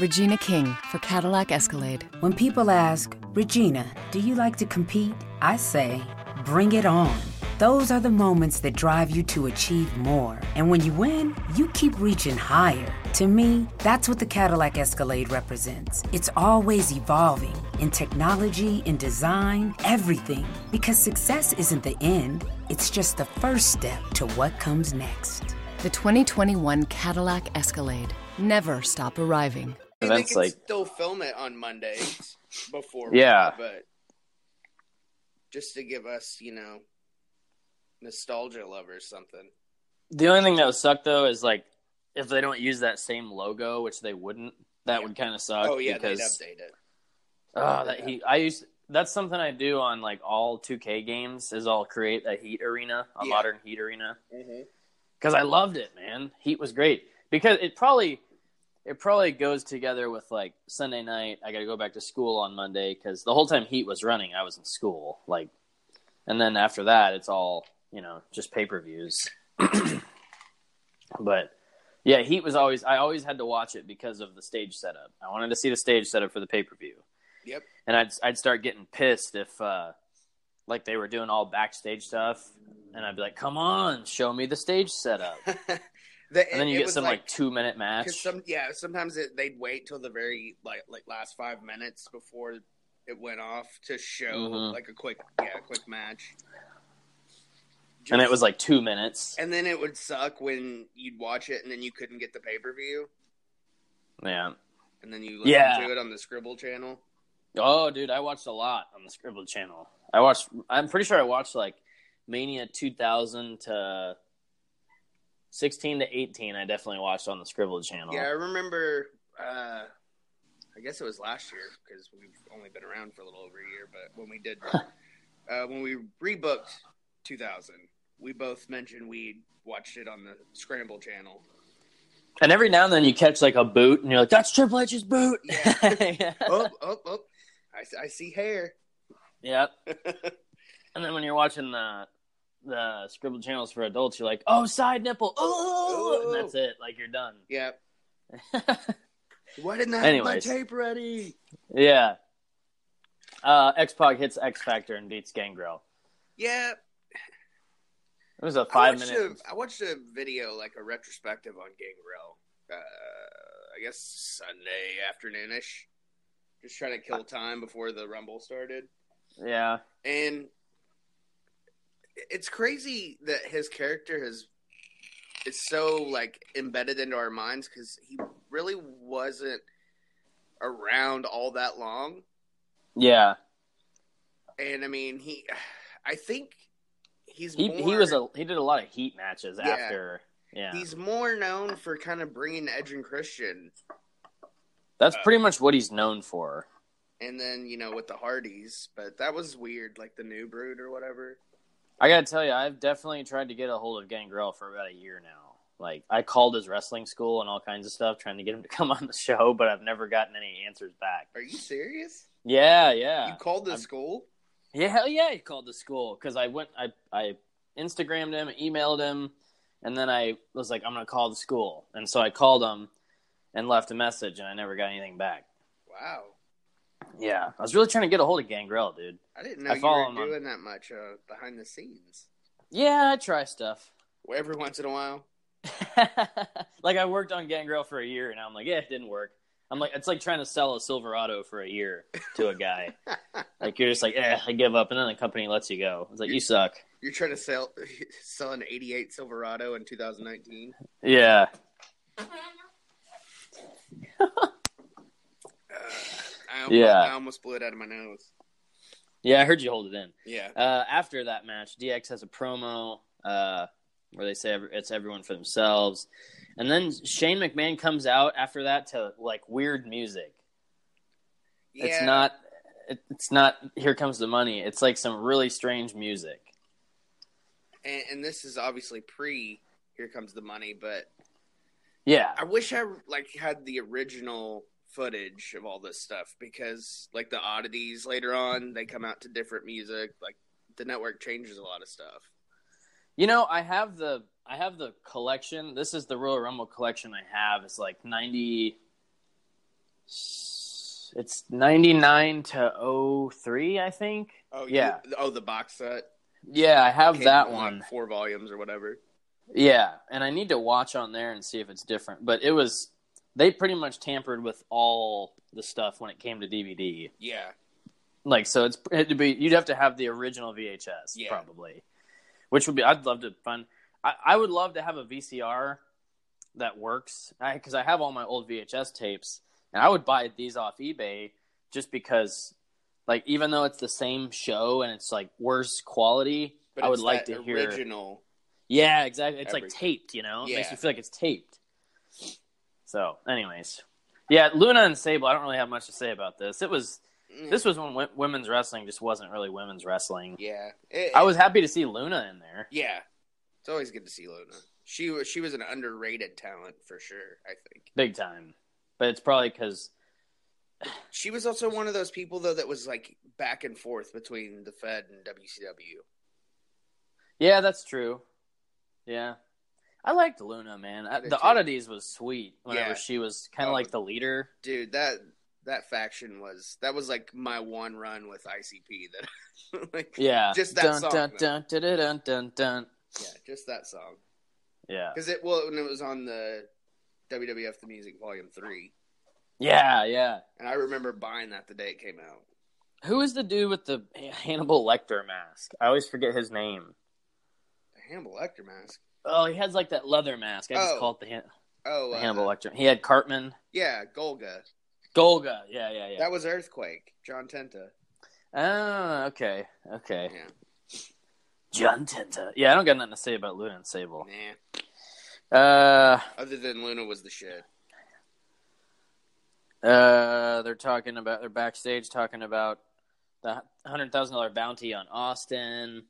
Regina King for Cadillac Escalade. When people ask, Regina, do you like to compete? I say, bring it on. Those are the moments that drive you to achieve more. And when you win, you keep reaching higher. To me, that's what the Cadillac Escalade represents. It's always evolving in technology, in design, everything. Because success isn't the end, it's just the first step to what comes next. The 2021 Cadillac Escalade. Never stop arriving. I think they Events can like still film it on Mondays before. Yeah. But just to give us, you know, nostalgia love or something. the only thing that would suck though is like if they don't use that same logo, which they wouldn't. That would kind of suck. oh, yeah, because they'd update it. Oh, that heat! I used that's something I do on like all 2K games. Is I'll create a Heat arena, a Yeah. modern Heat arena, Mm-hmm. because I loved it, man. Heat was great because it probably it probably goes together with like Sunday night. I got to go back to school on Monday because the whole time Heat was running, I was in school. Like, and then after that, it's all you know, just pay per views. [CLEARS THROAT] but yeah, Heat was always I always had to watch it because of the stage setup. I wanted to see the stage setup for the pay per view Yep. and I'd I'd start getting pissed if uh, like they were doing all backstage stuff, and I'd be like, "Come on, show me the stage setup." [LAUGHS] The- And then you get some like, two minute match. Some, yeah, sometimes it, they'd wait till the very like like last five minutes before it went off to show Mhm. like a quick yeah a quick match. And it was like two minutes. and then it would suck when you'd watch it and then you couldn't get the pay per view Yeah. and then you listen Yeah. to it on the Scribble channel. Oh, dude, I watched a lot on the Scribble channel. I watched. I'm pretty sure I watched like Mania 2000 to 16 to 18. I definitely watched on the Scribble channel. Yeah, I remember. Uh, I guess it was last year because we've only been around for a little over a year. But when we did, [LAUGHS] uh, when we rebooked 2000, we both mentioned we watched it on the Scramble channel. And every now and then you catch like a boot, and you're like, "That's Triple H's boot." Yeah. [LAUGHS] [LAUGHS] oh, oh, oh! I, I see hair. Yep. [LAUGHS] And then when you're watching the the scribbled channels for adults, you're like, "Oh, side nipple!" Oh, and that's it. Like you're done. Yep. Why didn't I have my tape ready? yeah. Uh, X Pac hits X Factor and beats Gangrel. Yeah, It was a five watched minute. A, I watched a video, like a retrospective on Gangrel. Uh, I guess Sunday afternoonish. Just trying to kill time before the Rumble started, Yeah. and it's crazy that his character has is so like embedded into our minds because he really wasn't around all that long. Yeah. And I mean, he, [SIGHS] I think he's He more, he was a he did a lot of heat matches Yeah. after. Yeah. He's more known for kind of bringing Edge and Christian, That's uh, pretty much what he's known for. and then you know with the Hardys. But that was weird, like the New Brood or whatever. I gotta tell you, I've definitely tried to get a hold of Gangrel for about a year now. Like I called his wrestling school and all kinds of stuff, trying to get him to [LAUGHS] come on the show, but I've never gotten any answers back. Are you serious? Yeah, yeah. You called the I'm- school? Yeah, hell yeah, he called the school because I went, I, I Instagrammed him, emailed him, and then I was like, I'm gonna call the school, and so I called him and left a message, and I never got anything back. Wow. Yeah, I was really trying to get a hold of Gangrel, dude. I didn't know I you were him on- doing that much uh, behind the scenes. Yeah, I try stuff. Every once in a while. [LAUGHS] like I worked on Gangrel for a year, and I'm like, yeah, it didn't work. I'm like, it's like trying to sell a Silverado for a year to a guy. [LAUGHS] like you're just like, eh, I give up, and then the company lets you go. It's like you suck. You're trying to sell [LAUGHS] sell an '88 Silverado in 2019. Yeah, [LAUGHS] I almost, Yeah. I almost blew it out of my nose. yeah, I heard you hold it in. Yeah. Uh, after that match, DX has a promo uh, where they say it's everyone for themselves, and then Shane McMahon comes out after that to like weird music. It's not. It's not. Here comes the money. It's like some really strange music. And, and this is obviously pre. Here comes the money, but Yeah, I wish I like had the original footage of all this stuff because like the oddities later on they come out to different music. Like the network changes a lot of stuff. You know, I have the I have the collection. This is the Royal Rumble collection I have. It's like ninety. It's ninety nine to 03, I think. Oh Yeah. you- oh the box set. Yeah, I have that in, like, one. four volumes or whatever. Yeah, and I need to watch on there and see if it's different. But it was they pretty much tampered with all the stuff when it came to DVD. Yeah, Like so, it's it'd be you'd have to have the original VHS Yeah. probably, which would be I'd love to find. I, I would love to have a VCR that works because I, have all my old VHS tapes, and I would buy these off eBay just because, like, even though it's the same show and it's like worse quality, but I would like to hear. original. Yeah, exactly. It's like taped, you know. It makes you feel like it's taped. So, anyways, yeah, Luna and Sable. I don't really have much to say about this. It was Mm, this was when women's wrestling just wasn't really women's wrestling. yeah. It- I was happy to see Luna in there. Yeah, it's always good to see Luna. She was she was an underrated talent for sure. I think big time. But it's probably because she was also one of those people though that was like back and forth between the Fed and WCW. yeah, that's true. Yeah, I liked Luna, man. I, the too. oddities was sweet. Whenever Yeah. she was kind of Oh. like the leader. Dude, that that faction was that was like my one run with ICP. That [LAUGHS] like Yeah, Just that dun, song, Dun, though. dun, dun, dun, dun, dun, dun. Yeah, just that song Yeah, because it well when it was on the WWF the Music Volume Three, yeah, yeah. and I remember buying that the day it came out. Who is the dude with the Hannibal Lecter mask? I always forget his name. The Hannibal Lecter mask. Oh, he has like that leather mask. I just Oh. call it the, Han- Oh, the uh, Hannibal Lecter. He had Cartman, Yeah, Golga. Golga. Yeah, yeah, yeah. That was Earthquake. John Tenta. Oh, okay, okay. Yeah. John Tenta. Yeah, I don't got nothing to say about Luna and Sable. Nah. Uh, Other than Luna was the shit. uh, they're talking about they're backstage talking about the hundred thousand dollar bounty on Austin.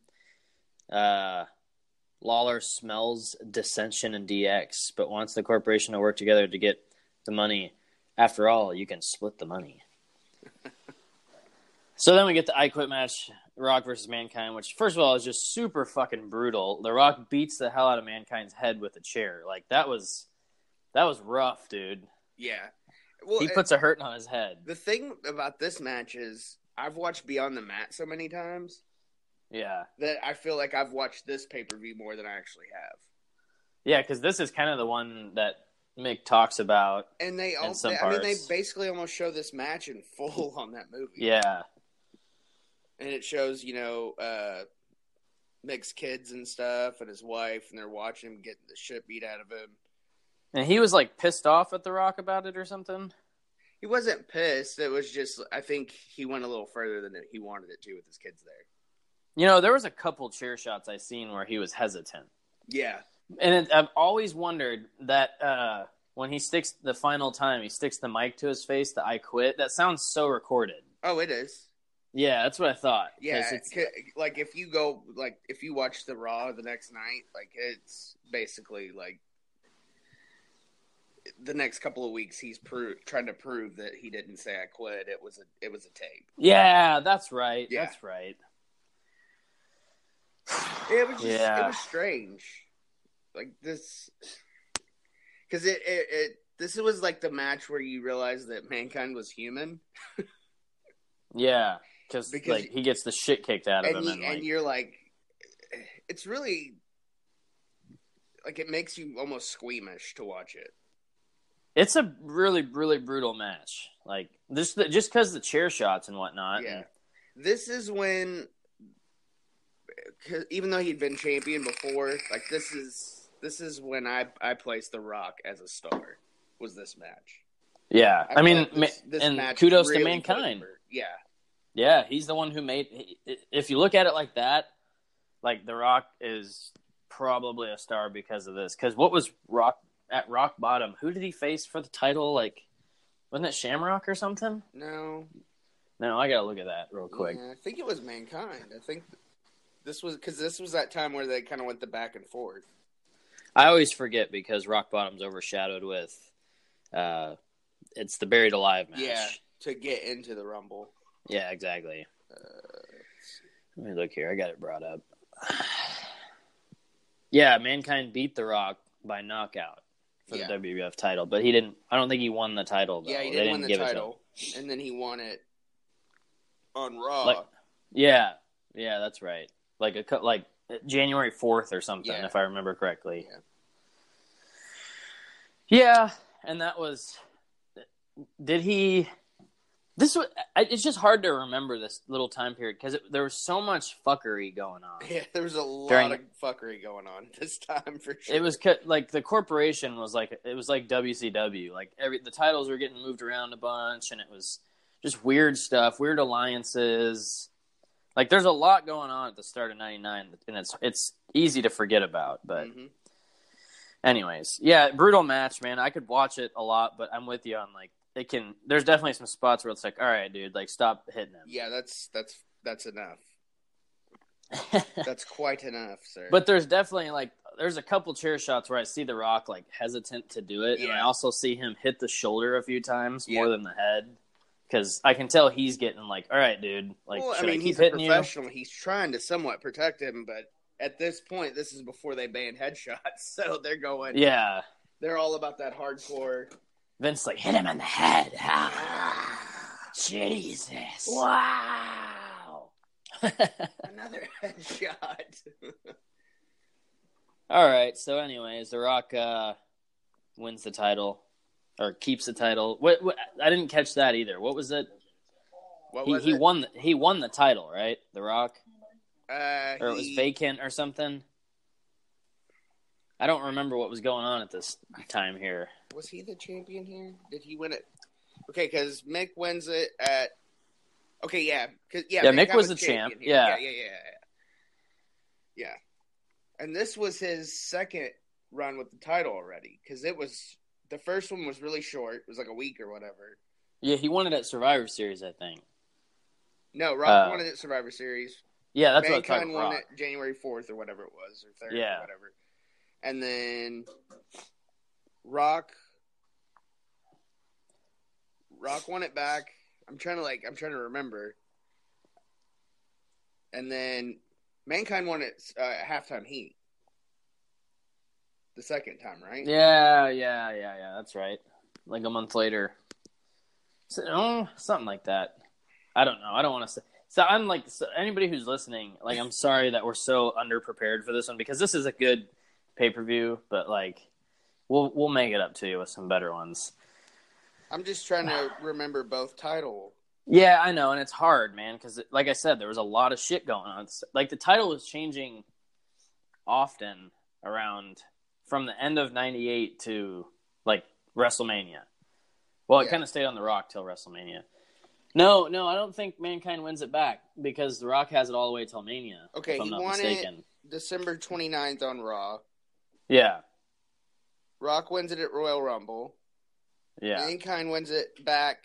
Uh, Lawler smells dissension in DX, but wants the corporation to work together to get the money. After all, you can split the money. [LAUGHS] so then we get the I Quit match, Rock versus Mankind, which first of all is just super fucking brutal. The Rock beats the hell out of Mankind's head with a chair. Like that was that was rough, dude. Yeah. Well, he it- puts a hurting on his head. the thing about this match is I've watched Beyond the Mat so many times Yeah. that I feel like I've watched this pay per view more than I actually have. Yeah, because this is kind of the one that Mick talks about. And they all, some I mean, they basically almost show this match in full [LAUGHS] on that movie. Yeah. And it shows you know uh Mick's kids and stuff and his wife and they're watching him getting the shit beat out of him. And he was like pissed off at The Rock about it or something. He wasn't pissed. It was just I think he went a little further than he wanted it to with his kids there. You know, there was a couple chair shots I seen where he was hesitant. Yeah, And it, I've always wondered that uh, when he sticks the final time, he sticks the mic to his face, the I quit. That sounds so recorded. Oh, it is. Yeah, that's what I thought. Yeah, it's, like if you go, like if you watch the Raw the next night, like it's basically like the next couple of weeks he's pro- trying to prove that he didn't say I quit. It was a it was a tape. yeah, that's right. Yeah. That's right. It was just, Yeah. it was strange, like this, because it, it it this was like the match where you realize that mankind was human, [LAUGHS] Yeah, cause, Because like he gets the shit kicked out of him, you, and, and you're like, it's really like it makes you almost squeamish to watch it. it's a really, really brutal match. Like just the, just because the chair shots and whatnot. Yeah. and- This is when, even though he'd been champion before, like this is this is when I I placed The Rock as a star. Was this match? yeah. I, mean, this- this and kudos really to mankind. Yeah, Yeah, he's the one who made. If you look at it like that, like The Rock is probably a star because of this. Because what was Rock at rock bottom? Who did he face for the title? Like, wasn't it Shamrock or something? no, No, I gotta look at that real quick. Yeah, I think it was mankind. I think this was because this was that time where they kind of went the back and forth. I always forget because Rock Bottom's overshadowed with. uh It's the Buried Alive match. Yeah, to get into the Rumble. Yeah, exactly. Let me look here. I got it brought up. [SIGHS] Yeah, Mankind beat The Rock by knockout for Yeah. the WWF title, but he didn't. I don't think he won the title. Though. Yeah, he They didn't win the title, and then he won it on Raw. Like- Yeah, yeah, that's right. Like a like January fourth or something, Yeah. if I remember correctly. Yeah. Yeah, and that was. Did he? This was, it's just hard to remember this little time period because there was so much fuckery going on. yeah, there was a lot During- of fuckery going on this time for sure. It was like the corporation was like it was like WCW. Like every the titles were getting moved around a bunch, and it was just weird stuff, weird alliances. Like there's a lot going on at the start of '99, and it's it's easy to forget about. But Mhm. anyways, yeah, brutal match, man. I could watch it a lot, but I'm with you on like it can. There's definitely some spots where it's like, all right, dude, like stop hitting him. Yeah, that's that's that's enough. [LAUGHS] That's quite enough, sir. But there's definitely like there's a couple chair shots where I see The Rock like hesitant to do it, and I also see him hit the shoulder a few times Yeah. more than the head because I can tell he's getting like, all right, dude, like well, I I, mean, keep he's a hitting you? professional. He's trying to somewhat protect him, but at this point, this is before they banned headshots, [LAUGHS] so they're going. Yeah, they're all about that hardcore. Vince like hit him in the head. Ah, Jesus! Wow. [LAUGHS] Another [LAUGHS] headshot. all right. So, anyways, The Rock uh, wins the title or keeps the title. What, what? I didn't catch that either. What was it? what He, was he it? won. The, he won the title, right? The Rock. Uh, or it was he- vacant or something. I don't remember what was going on at this time here. Was he the champion here? Did he win it? Okay, because Mick wins it at. Okay, yeah, 'cause- yeah. Yeah, Mick Mankind was the champ, yeah. yeah, yeah, yeah, yeah. Yeah, and this was his second run with the title already because it was the first one was really short. It was like a week or whatever. Yeah, he won it at Survivor Series, I think. No, Rock Uh, won it at Survivor Series. Yeah, that's Mankind what I was won talking it January fourth or whatever it was, or third Yeah. or whatever. And then Rock Rock won it back. I'm trying to like I'm trying to remember. And then Mankind won it uh, at halftime heat. The second time, right? Yeah, yeah, yeah, yeah. That's right. Like a month later, so, oh, something like that. I don't know. I don't want to say. So I'm like so anybody who's listening. Like I'm sorry that we're so underprepared for this one because this is a good pay per view, but like we'll we'll make it up to you with some better ones. I'm just trying to remember both title. Yeah, I know, and it's hard, man, because like I said, there was a lot of shit going on. It's- Like the title was changing often around from the end of '98 to like WrestleMania. Well, it Yeah. kind of stayed on the Rock till WrestleMania. No, no, I don't think Mankind wins it back because the Rock has it all the way till Mania. Okay, if I'm he not won mistaken. it December 29th on Raw. Yeah, Rock wins it at Royal Rumble. yeah, Mankind wins it back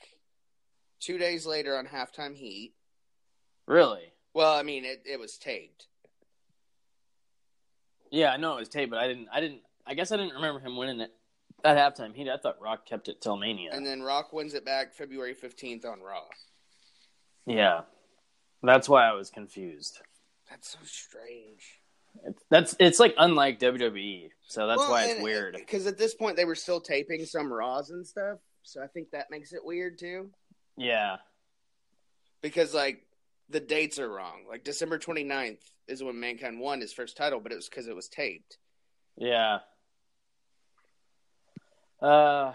two days later on halftime heat. Really? Well, I mean, it, it was taped. Yeah, I know it was taped, but I didn't. I didn't. I guess I didn't remember him winning it at halftime. He, I thought Rock kept it till Mania. And then Rock wins it back February 15th on Raw. yeah, that's why I was confused. That's so strange. It's, that's it's like unlike WWE, so that's why it's weird. Because at this point, they were still taping some Raws and stuff. So I think that makes it weird too. Yeah, Because, like, the dates are wrong. Like, December 29th is when Mankind won his first title, but it was because it was taped. yeah. Uh,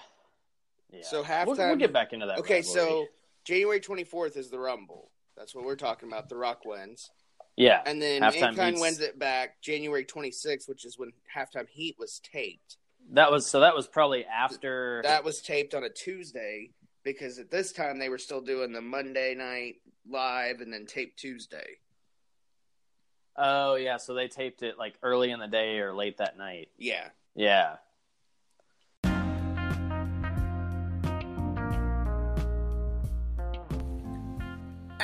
yeah. So We'll, we'll get back into that. Okay, rivalry. so January 24th is the Rumble. That's what we're talking about. The Rock wins. Yeah, And then Halftime Mankind Heat's- wins it back January 26th, which is when Halftime Heat was taped. that was so. That was probably after. That was taped on a Tuesday because at this time they were still doing the Monday night live and then tape Tuesday. oh yeah, so they taped it like early in the day or late that night. Yeah. Yeah.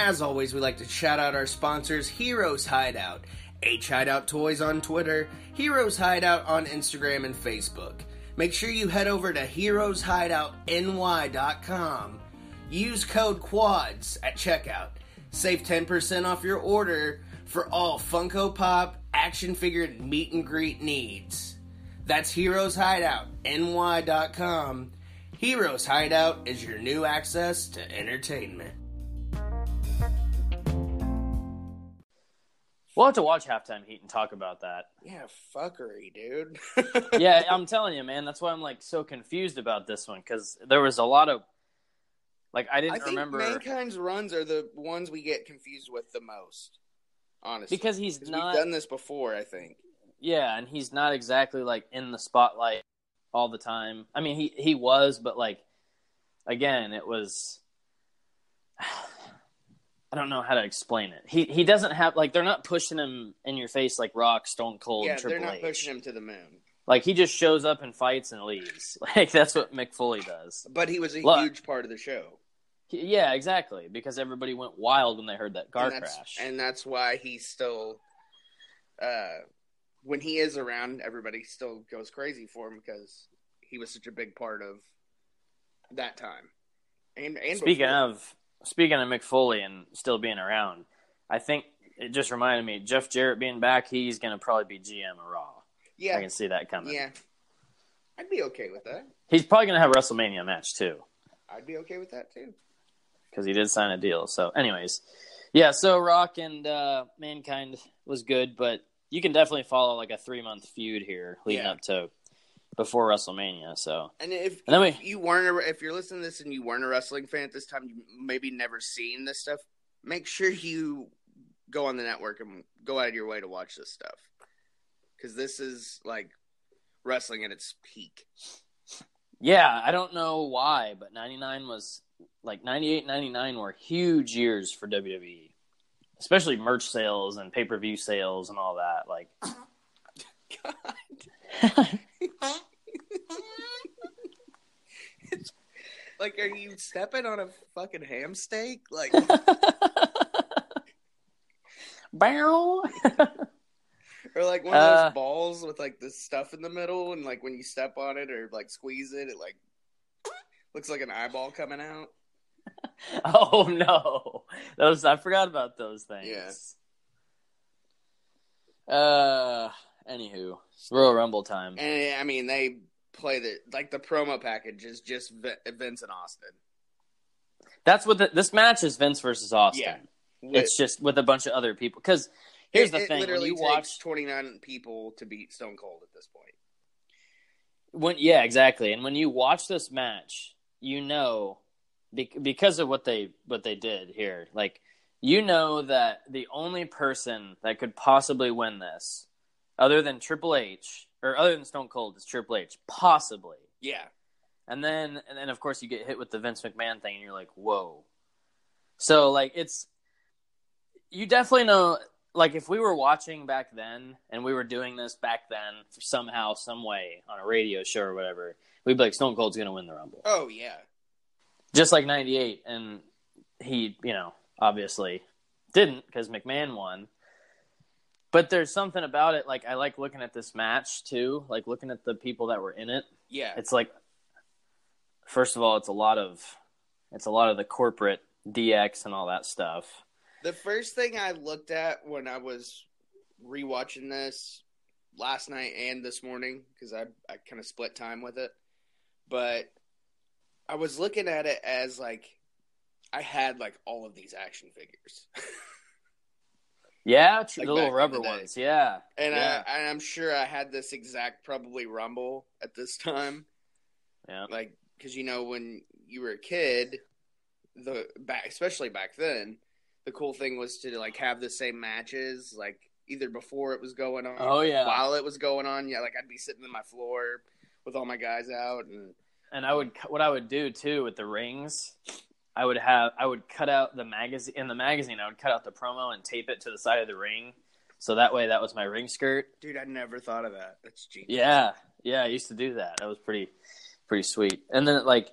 As always, we like to shout out our sponsors, Heroes Hideout, H Hideout Toys on Twitter, Heroes Hideout on Instagram and Facebook. Make sure you head over to heroeshideoutny.com. Use code QUADS at checkout. Save 10% off your order for all Funko Pop, action figure, meet and greet needs. That's Heroes Hideout, ny.com. Heroes Hideout is your new access to entertainment. We'll have to watch halftime heat and talk about that. Yeah, fuckery, dude. [LAUGHS] [LAUGHS] yeah, I'm telling you, man. That's why I'm like so confused about this one because there was a lot of like I I didn't think remember Mankind's runs are the ones we get confused with the most. Honestly. because he's not. done this before, I think. Yeah, and he's not exactly like in the spotlight all the time. I mean, he he was, but like again, it was. I don't know how to explain it. He he doesn't have like they're not pushing him in your face like Rock, Stone Cold, yeah, Triple they're not H. pushing him to the moon. Like he just shows up and fights and leaves. [LAUGHS] Like that's what Mick Foley does. But he was a Look. huge part of the show. He- yeah, exactly. Because everybody went wild when they heard that car and crash. And that's why he's still uh when he is around, everybody still goes crazy for him because he was such a big part of that time. And and Speaking before. of speaking of Mick Foley and still being around, I think it just reminded me Jeff Jarrett being back. He's going to probably be GM of Raw. yeah, I can see that coming. yeah, I'd be okay with that. He's probably going to have a WrestleMania match too I'd be okay with that too. because he did sign a deal. So, anyways, yeah. So Rock and uh, Mankind was good, but you can definitely follow like a three month feud here leading Yeah. up to before WrestleMania. So And if, And then we- you weren't, a, if you're listening to this and you weren't a wrestling fan at this time, you maybe never seen this stuff. Make sure you go on the network and go out of your way to watch this stuff because this is like wrestling at its peak. Yeah, I don't know why, but 99 was like 98, 99 were huge years for WWE, especially merch sales and pay per view sales and all that. Like, [LAUGHS] [LAUGHS] [LAUGHS] Like, are you stepping on a fucking ham steak? Like, [LAUGHS] bow. [LAUGHS] or like one of Uh, those balls with like the stuff in the middle, and like when you step on it or like squeeze it, it like looks like an eyeball coming out. oh no, those I forgot about those things. Yeah. Uh, anywho, Royal Rumble time. And I mean, they play the like the promo package is just Vi- Vince and Austin. That's what the, this match is. Vince versus Austin. Yeah. It's just with a bunch of other people. Because here's It- the thing: when you watch, twenty nine people to beat Stone Cold at this point. when yeah, exactly. And when you watch this match, you know be- because of what they what they did here. Like you know that the only person that could possibly win this, other than Triple H or other than Stone Cold, is Triple H, possibly. Yeah, And then and then of course you get hit with the Vince McMahon thing, and you're like, whoa. So like it's you definitely know like if we were watching back then and we were doing this back then for somehow some way on a radio show or whatever we'd be like stone cold's gonna win the rumble Oh yeah. just like 98 and he you know obviously didn't because McMahon won. But there's something about it. Like I like looking at this match too. Like looking at the people that were in it. Yeah. It's like, first of all, it's a lot of, it's a lot of the corporate DX and all that stuff. The first thing I looked at when I was rewatching this last night and this morning because I I kind of split time with it, but I was looking at it as like I had like all of these action figures, [LAUGHS] Yeah, Like the little rubber the ones. Yeah, and yeah, I, I'm sure I had this exact probably Rumble at this time, yeah. like because you know when you were a kid, the back especially back then, the cool thing was to like have the same matches like either before it was going on Oh, yeah. while it was going on yeah like i'd be sitting on my floor with all my guys out and And I would, what I would do too with the rings, I would have, I would cut out the magazine in the magazine. I would cut out the promo and tape it to the side of the ring, so that way that was my ring skirt. dude i never thought of that that's genius Yeah, yeah, I used to do that. That was pretty, pretty sweet. And then like,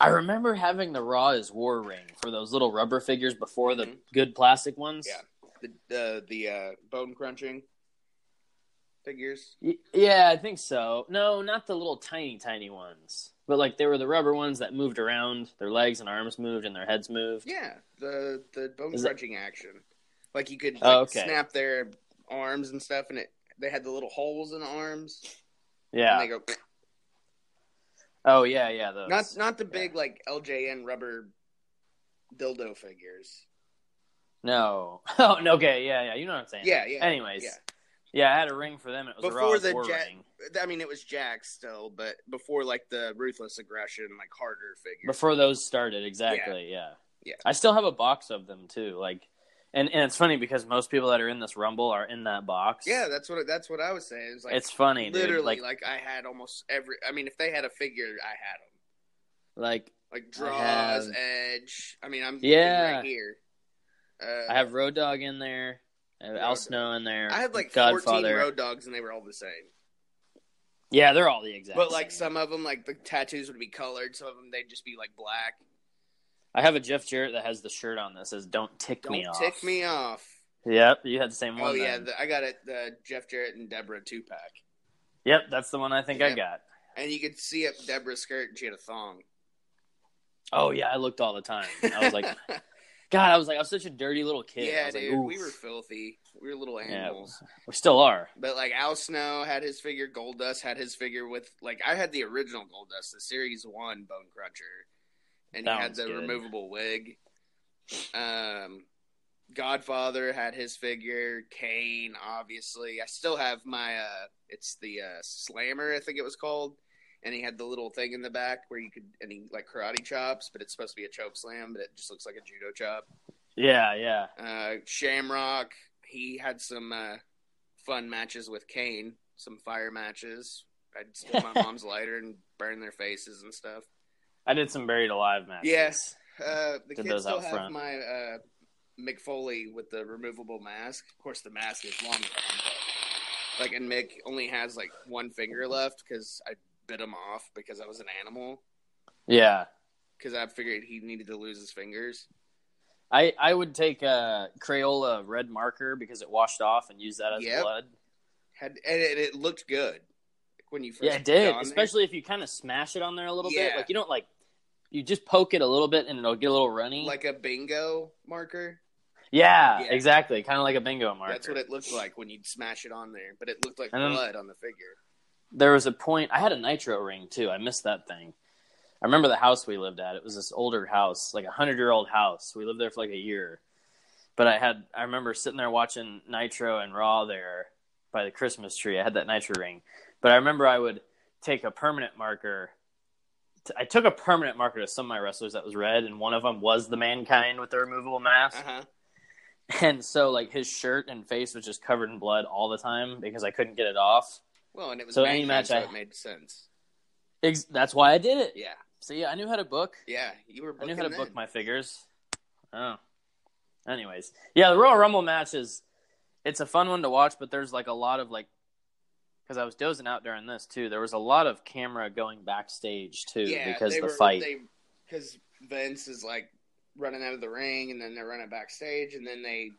I remember having the Raw is War ring for those little rubber figures before the Mhm. good plastic ones. yeah the the, the uh, bone crunching figures Y- Yeah, I think so. No, not the little tiny, tiny ones. But like they were the rubber ones that moved around. Their legs and arms moved, and their heads moved. yeah the the bone Is it- crunching action like you could oh, like, Oh, okay. snap their arms and stuff and it they had the little holes in the arms Yeah. and they go oh yeah, yeah. Those. Not not the big like LJN rubber dildo figures. No. [LAUGHS] Oh. Okay. Yeah, yeah. You know what I'm saying. Yeah, yeah. Anyways. yeah. Yeah, I had a ring for them. It was a Before the Jakks, ring. I mean, it was Jakks still, but before like the ruthless aggression, like harder figures. Before those started, exactly. Yeah. Yeah. I still have a box of them too. Like, and and it's funny because most people that are in this Rumble are in that box. yeah, that's what that's what I was saying. It's like it's funny, dude. literally Like, like, I had almost every. I mean, if they had a figure, I had them. like Like I Droz, have- Edge. I mean, I'm Yeah. right here. Uh, I have Road Dogg in there. I have Al Snow in there. I had like Godfather. 14 Road Doggs, and they were all the same. Yeah, they're all the exact. But like same. some of them, like the tattoos would be colored. Some of them they'd just be like black. I have a Jeff Jarrett that has the shirt on that says "Don't tick me off. Don't me off." tick me off. Yep, you had the same oh, one. Oh yeah, the, I got it. The Jeff Jarrett and Debra two pack, Yep, that's the one I think I got. and you could see up Debra's skirt, and she had a thong. Oh yeah, I looked all the time. I was like, [LAUGHS] God, I was like, I was such a dirty little kid. Yeah, was like, dude, we were filthy. We were little Yeah, animals. we still are. But like Al Snow had his figure, Goldust had his figure with like I had the original Goldust, the Series One Bone Cruncher, and That he had the good. removable wig. Um, Godfather had his figure. Kane, obviously. I still have my. uh It's the uh Slammer, I think it was called, and he had the little thing in the back where you could and he like karate chops, but it's supposed to be a choke slam, but it just looks like a judo chop. Yeah, yeah. Uh, Shamrock, he had some uh, fun matches with Kane, some fire matches. I'd steal my [LAUGHS] mom's lighter and burn their faces and stuff. I did some buried alive matches. Yes. Uh, the Did kids still have front. my uh, Mick Foley with the removable mask. Of course, the mask is long gone. but, Like, and Mick only has like one finger left because I bit him off because I was an animal. Yeah. Because I figured he needed to lose his fingers. I I would take a Crayola red marker because it washed off and use that as Yep. blood. Had and it, it looked good when you first. Yeah, it did. Especially if you kind of smash it on there a little bit. Like you don't like you just poke it a little bit and it'll get a little runny. like a bingo marker. yeah, Yeah. exactly. Kind of like a bingo marker. That's what it looked like when you'd smash it on there, but it looked like then- blood on the figure. There was a point I had a nitro ring too. I missed that thing. I remember the house we lived at. It was this older house, like a hundred year old house. We lived there for like a year. But I had I remember sitting there watching Nitro and Raw there by the Christmas tree. I had that nitro ring. But I remember I would take a permanent marker. I took a permanent marker to some of my wrestlers that was red, and one of them was the mankind with the removable mask. Uh huh. And so, like, his shirt and face was just covered in blood all the time because I couldn't get it off. Well, and it was So any match so I- it made sense. Ex- that's why I did it. Yeah, See, I knew how to book. yeah, you were. I knew how to then. book my figures. Oh. Anyways, yeah, the Royal Rumble match is it's a fun one to watch, but there's like a lot of like because I was dozing out during this too. There was a lot of camera going backstage too Yeah, because they the were, fight. Because Vince is like running out of the ring, and then they're running backstage, and then they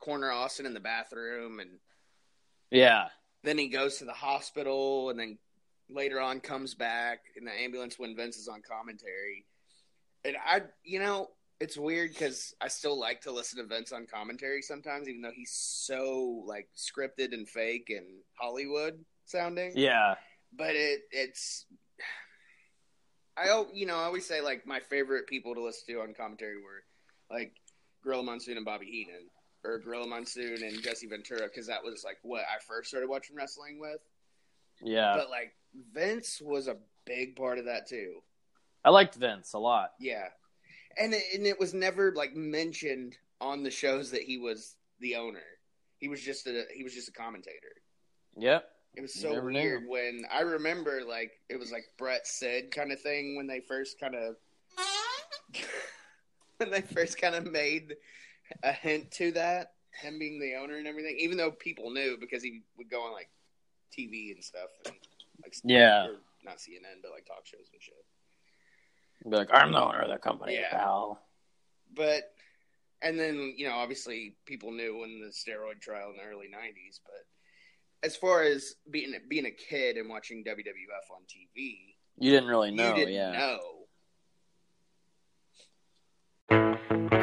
corner Austin in the bathroom, and Yeah. Then he goes to the hospital, and then later on comes back in the ambulance when Vince is on commentary. And I, you know, it's weird because I still like to listen to Vince on commentary sometimes, even though he's so like scripted and fake and Hollywood sounding. Yeah. But it, it's, I, you know, I always say like my favorite people to listen to on commentary were like Gorilla Monsoon and Bobby Heenan, or Gorilla Monsoon and Jesse Ventura, because that was like what I first started watching wrestling with. Yeah. But like Vince was a big part of that too. I liked Vince a lot. Yeah, and it, and it was never like mentioned on the shows that he was the owner. He was just a he was just a commentator. Yep. It was so never knew. weird when I remember like it was like Brett said kind of thing when they first kind of [LAUGHS] when they first kind of made a hint to that him being the owner and everything. Even though people knew because he would go on like TV and stuff and like Yeah. or not CNN but like talk shows and shit. Be like, I'm the owner of the company, Yeah. pal. But and then you know obviously people knew when the steroid trial in the early '90s. But as far as being being a kid and watching WWF on TV, You didn't really know, you didn't yeah. know.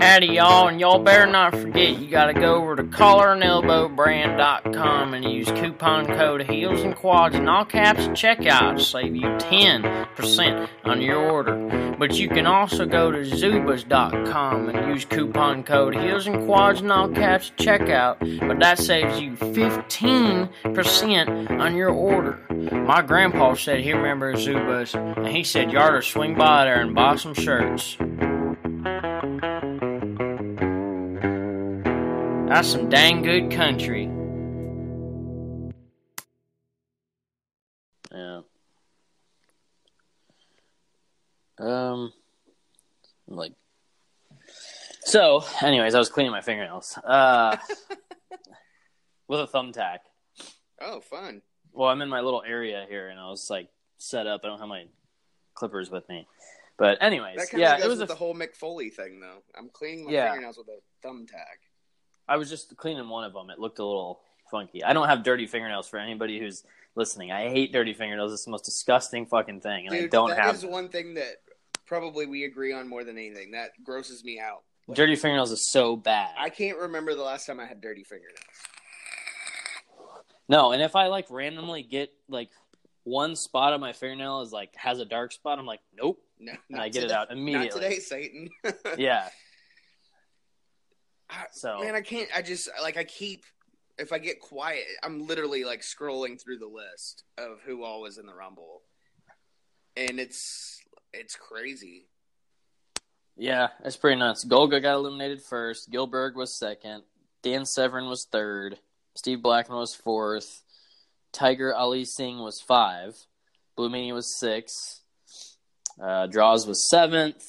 Howdy, y'all, and y'all better not forget you gotta go over to collarandelbowbrand.com and use coupon code Heels and Quads in all caps at checkout to save you 10% on your order. But you can also go to zubas.com and use coupon code Heels and Quads in all caps at checkout, but that saves you 15% on your order. My grandpa said he remembers Zubas, and he said you ought to swing by there and buy some shirts. That's some dang good country. Yeah. Um, like. So, anyways, I was cleaning my fingernails. Uh, [LAUGHS] with a thumbtack. Oh, fun! Well, I'm in my little area here, and I was like set up. I don't have my clippers with me, but anyways, That kind yeah, of goes it was with a the whole Mick Foley thing, though. I'm cleaning my Yeah. fingernails with a thumbtack. I was just cleaning one of them. It looked a little funky. I don't have dirty fingernails for anybody who's listening. I hate dirty fingernails. It's the most disgusting fucking thing, and I don't that have is one thing that probably we agree on more than anything. That grosses me out. dirty fingernails. Is so bad. I can't remember the last time I had dirty fingernails. No, and if I like randomly get like one spot on my fingernail is like has a dark spot, I'm like, nope, No, and I get it out immediately. Not today, Satan. [LAUGHS] Yeah. I- So Man, I can't. I just like I keep. If I get quiet, I'm literally like scrolling through the list of who all was in the Rumble, and it's it's crazy. yeah, it's pretty nuts. Golga got eliminated first. Gillberg was second. Dan Severn was third. Steve Blackman was fourth. Tiger Ali Singh was five. Blue Meanie was six. Uh, Droz was seventh.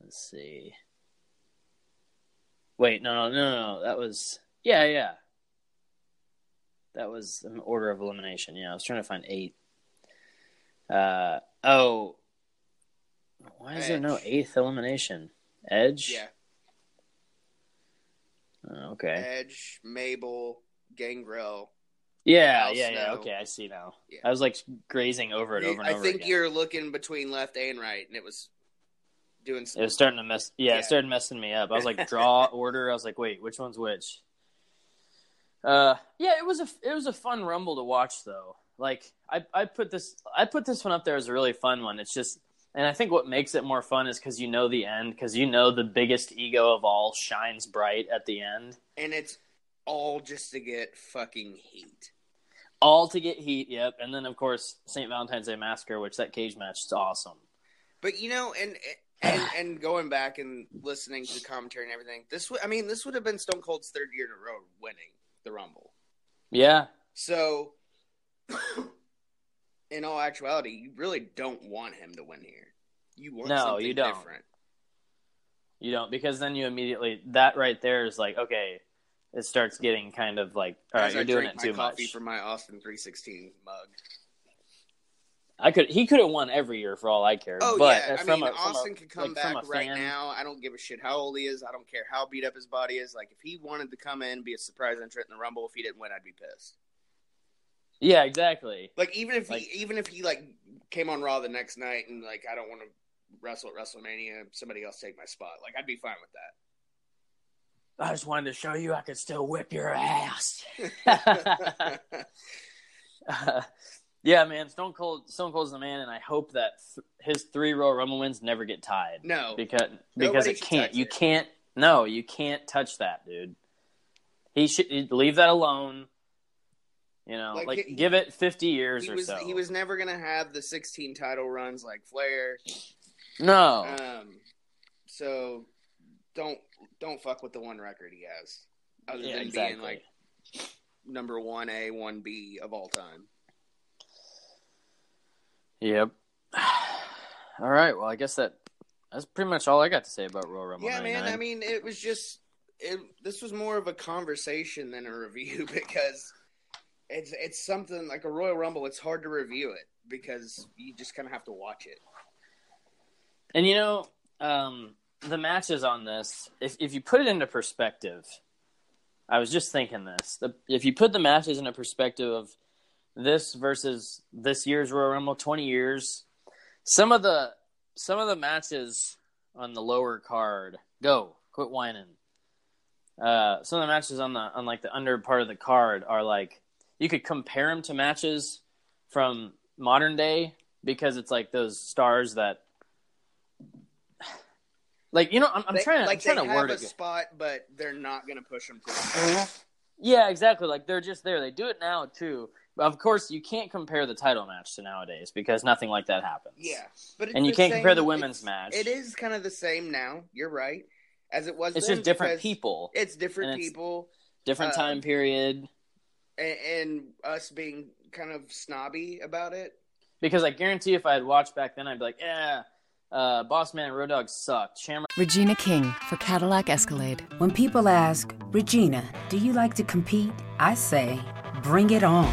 Let's see. Wait, no, no, no, no. That was yeah, yeah. That was an order of elimination. Yeah, I was trying to find eight. Uh oh. Why is there no eighth elimination? Edge. Yeah, Oh, okay. Edge, Mabel, Gangrel. Yeah, Al yeah, yeah. Okay, I see now. Yeah. I was like grazing over it over and I over think again. you're looking between left and right, and it was doing. It was starting to mess. Yeah, Yeah. it started messing me up. I was like, [LAUGHS] draw order. I was like, wait, which one's which? Uh, yeah, it was a it was a fun rumble to watch though. Like, I I put this I put this one up there as a really fun one. It's just, and I think what makes it more fun is because you know the end, because you know the biggest ego of all shines bright at the end. and it's all just to get fucking heat. All to get heat. Yep, and then of course St. Valentine's Day Massacre, which that cage match is awesome. But you know, and and and going back and listening to the commentary and everything, this would I mean, this would have been Stone Cold's third year in a row winning the Rumble. Yeah, So, [COUGHS] in all actuality, you really don't want him to win here. You want No, something you don't. different. You don't because then you immediately that right there is like okay, it starts getting kind of like all right, As you're I doing it too much. from my Austin 316 mug. I could. He could have won every year for all I care. Oh but yeah, I mean a, Austin a, could come like, back right fan- now. I don't give a shit how old he is. I don't care how beat up his body is. Like if he wanted to come in, and be a surprise entrant in the Rumble, if he didn't win, I'd be pissed. Yeah, exactly. Like even if Like- he even if he like came on Raw the next night and like I don't want to wrestle at WrestleMania, somebody else take my spot. Like I'd be fine with that. I just wanted to show you I could still whip your ass. that. [LAUGHS] [LAUGHS] [LAUGHS] yeah, man. Stone Cold. Stone Cold's the man, and I hope that th- his three Royal Rumble wins never get tied. no, because Nobody because it can't. You it. can't. No, you can't touch that, dude. He should leave that alone. You know, Like, like, he- give it fifty years or was so. he was never gonna have the 16 title runs like Flair. no. Um, so don't don't fuck with the one record he has, other yeah, than exactly. being like number one A, one B of all time. Yep. [SIGHS] All right. Well, I guess that that's pretty much all I got to say about Royal Rumble. Yeah, man. I mean, it was just it. This was more of a conversation than a review [LAUGHS] because it's it's something like a Royal Rumble. It's hard to review it because you just kind of have to watch it. And you know, um, the matches on this, if if you put it into perspective, I was just thinking this. The, if you put the matches into perspective of this versus this year's Royal Rumble, twenty years, some of the some of the matches on the lower card, go quit whining. Uh, some of the matches on the on like the under part of the card are like you could compare them to matches from modern day because it's like those stars that like you know I'm, I'm They- trying to like I'm trying they to have word a it. spot, but they're not to push them to. Yeah, exactly. Like they're just there. They do it now too. But of course, you can't compare the title match to nowadays because nothing like that happens. Yeah, but it's And you can't compare the women's match. It is kind of the same now. You're right, as it was. It's then just different people, It's different it's- people, different uh, time period. and, and us being kind of snobby about it. Because I guarantee, if I had watched back then, I'd be like, yeah, uh, Boss Man and Road Dogg sucked. Shamrock. Regina King for Cadillac Escalade. When people ask, Regina, do you like to compete? I say, bring it on.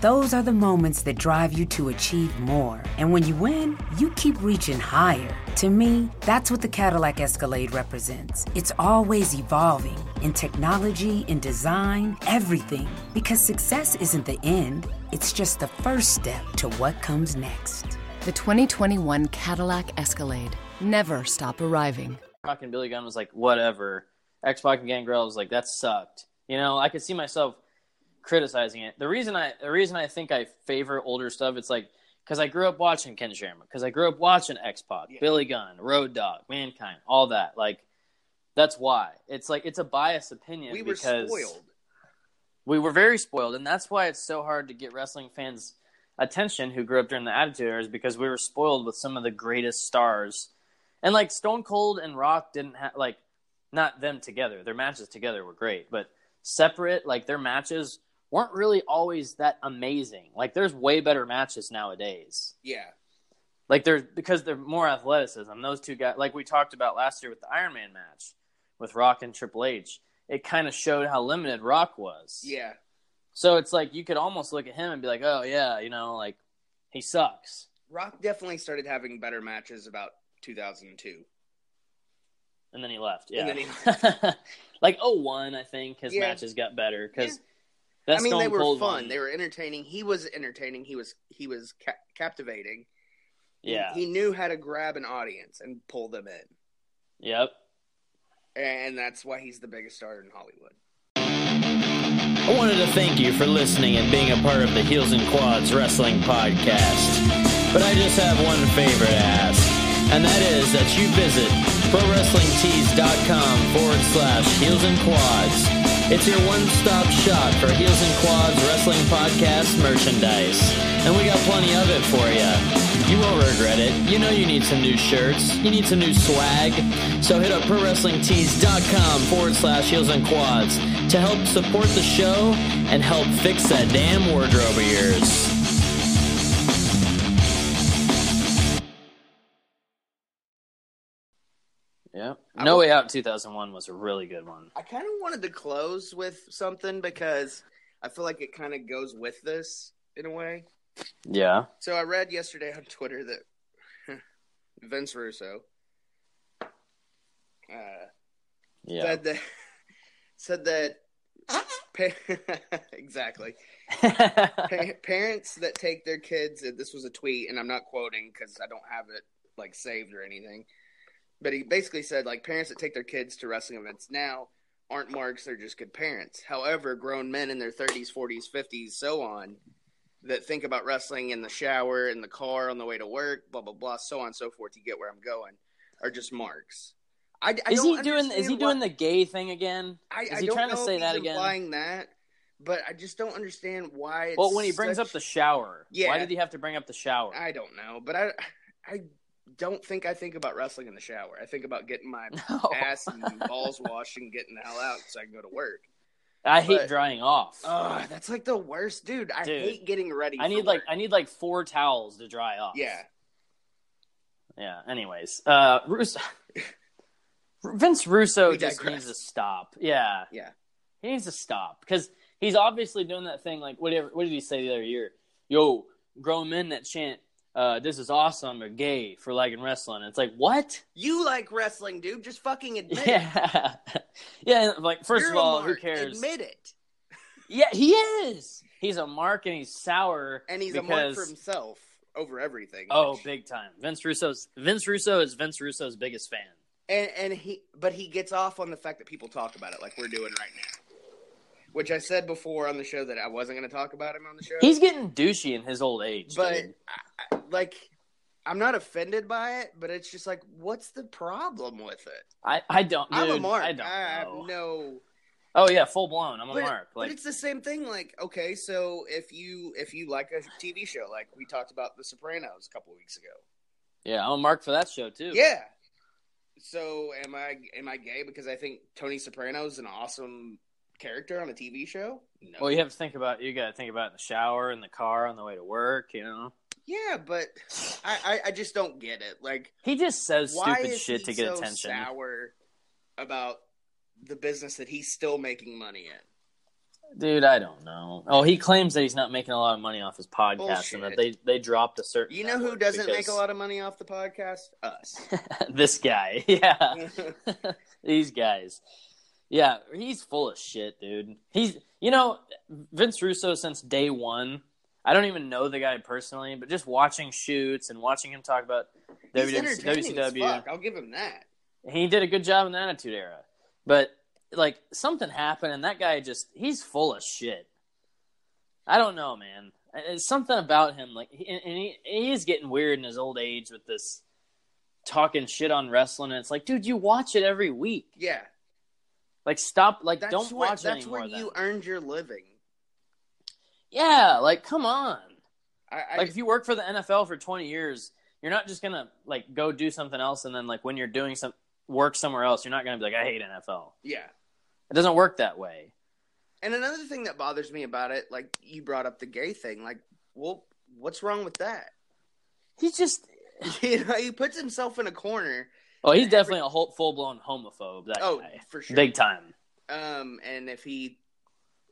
Those are the moments that drive you to achieve more. And when you win, you keep reaching higher. To me, that's what the Cadillac Escalade represents. It's always evolving in technology, in design, everything. Because success isn't the end, it's just the first step to what comes next. The 2021 Cadillac Escalade. Never stop arriving. Rock and Billy Gunn was like, whatever. X Pac and Gangrel was like, that sucked. You know, I could see myself criticizing it. The reason I the reason I think I favor older stuff, it's like because I grew up watching Ken Shamrock, because I grew up watching X Pac, Billy Gunn, Road Dogg, Mankind, all that. Like that's why it's like it's a biased opinion We were spoiled. we were very spoiled, and that's why it's so hard to get wrestling fans' attention who grew up during the Attitude Era, is because we were spoiled with some of the greatest stars, and like Stone Cold and Rock didn't have like not them together. Their matches together were great, but separate, like their matches weren't really always that amazing. Like there's way better matches nowadays. Yeah, Like there's because they're more athleticism. Those two guys, like we talked about last year with the Iron Man match with Rock and Triple H, it kind of showed how limited Rock was. yeah. So it's like you could almost look at him and be like, oh yeah, you know, like he sucks. Rock definitely started having better matches about 2002. And then he left. Yeah. And then he [LAUGHS] like oh one, I think his Yeah. matches got better because Yeah. that I mean, Stone they were Cold fun. one- They were entertaining. He was entertaining. He was he was ca- captivating. He- yeah. he knew how to grab an audience and pull them in, yep. and that's why he's the biggest star in Hollywood. I wanted to thank you for listening and being a part of the Heels and Quads Wrestling Podcast. But I just have one favor to ask, and that is that you visit ProWrestlingTees.com forward slash Heels and Quads. It's your one stop shop for Heels and Quads Wrestling Podcast merchandise. and we got plenty of it for you. You won't regret it. You know you need some new shirts. You need some new swag. So hit up ProWrestlingTees.com forward slash heels and quads to help support the show and help fix that damn wardrobe of yours. Yeah. No Way Out 2001 was a really good one. I kind of wanted to close with something because I feel like it kind of goes with this in a way. Yeah. So I read yesterday on Twitter that [LAUGHS] Vince Russo uh, Yeah. said that [LAUGHS] said that pa- [LAUGHS] exactly Pa- parents that take their kids. This was a tweet, and I'm not quoting because I don't have it like saved or anything. But he basically said like parents that take their kids to wrestling events now aren't marks; they're just good parents. However, grown men in their 30s, 40s, 50s, so on that think about wrestling in the shower, in the car, on the way to work, blah blah blah, so on and so forth. You get where I'm going, are just marks. I, I is he doing is he why- doing the gay thing again? I, is I he trying to say that again? implying that, but I just don't understand why. It's Well, when he brings such- up the shower, Yeah. why did he have to bring up the shower? I don't know, but I, I don't think I think about wrestling in the shower. I think about getting my [LAUGHS] No. ass and balls washed and getting the hell out so I can go to work. I hate drying off. Oh, that's like the worst, dude. I Dude. hate getting ready. I need like work. I need like four towels to dry off. yeah. Yeah. Anyways, uh, Russo, Vince Russo just needs to stop. Yeah, Yeah. he needs to stop because he's obviously doing that thing. Like whatever. What did he say the other year? Yo, grown men that chant, uh, "This is awesome" or "gay" for liking wrestling. It's like what? You like wrestling, dude. Just fucking admit it. Yeah, [LAUGHS] yeah. Like 1st You're of all, who cares? Admit it. Yeah, he is. He's a mark and he's sour. And he's because, a mark for himself over everything. Oh, big time. Vince Russo's Vince Russo is Vince Russo's biggest fan. and and he but he gets off on the fact that people talk about it like we're doing right now. Which I said before on the show that I wasn't going to talk about him on the show. He's getting douchey in his old age. but. I, I- like I'm not offended by it, but it's just like what's the problem with it? I, I don't. I'm a mark. I don't have know. no Oh yeah, full blown. I'm a but, mark. but it's the same thing. Like, okay, so if you if you like a TV show, like we talked about The Sopranos a couple weeks ago, yeah, I'm a mark for that show too. yeah. So am I am I gay because I think Tony Soprano is an awesome character on a TV show? No. Well, you have to think about. You got to think about in the shower, in the car, on the way to work. You know, yeah, but I, I I just don't get it. Like, he just says stupid shit to get so attention. Sour about the business that he's still making money in. Dude, I don't know. Oh, he claims that he's not making a lot of money off his podcast, and that they they dropped a certain. You know who doesn't make a lot of money off the podcast? Us. [LAUGHS] this guy. [LAUGHS] Yeah. [LAUGHS] These guys. Yeah, he's full of shit, dude. He's you know, Vince Russo since day one. I don't even know the guy personally, but just watching shoots and watching him talk about He's WW WCW. I'll give him that. he did a good job in the Attitude Era. But like something happened, and that guy just he's full of shit. I don't know, man. It's something about him, like, and he he is getting weird in his old age with this talking shit on wrestling. And it's like, dude, you watch it every week. Yeah, Like, stop. Like, that's don't where, watch That's where you then. earned your living. Yeah, like, come on. I, I Like, if you work for the NFL for twenty years, you're not just gonna like go do something else, and then like when you're doing some work somewhere else, you're not gonna be like, I hate NFL. yeah. It doesn't work that way. And another thing that bothers me about it, like you brought up the gay thing, like, well, what's wrong with that? He just. [LAUGHS] you know, he puts himself in a corner. Oh, he's definitely a full blown homophobe. That Oh, guy, for sure. big time. Um, and if he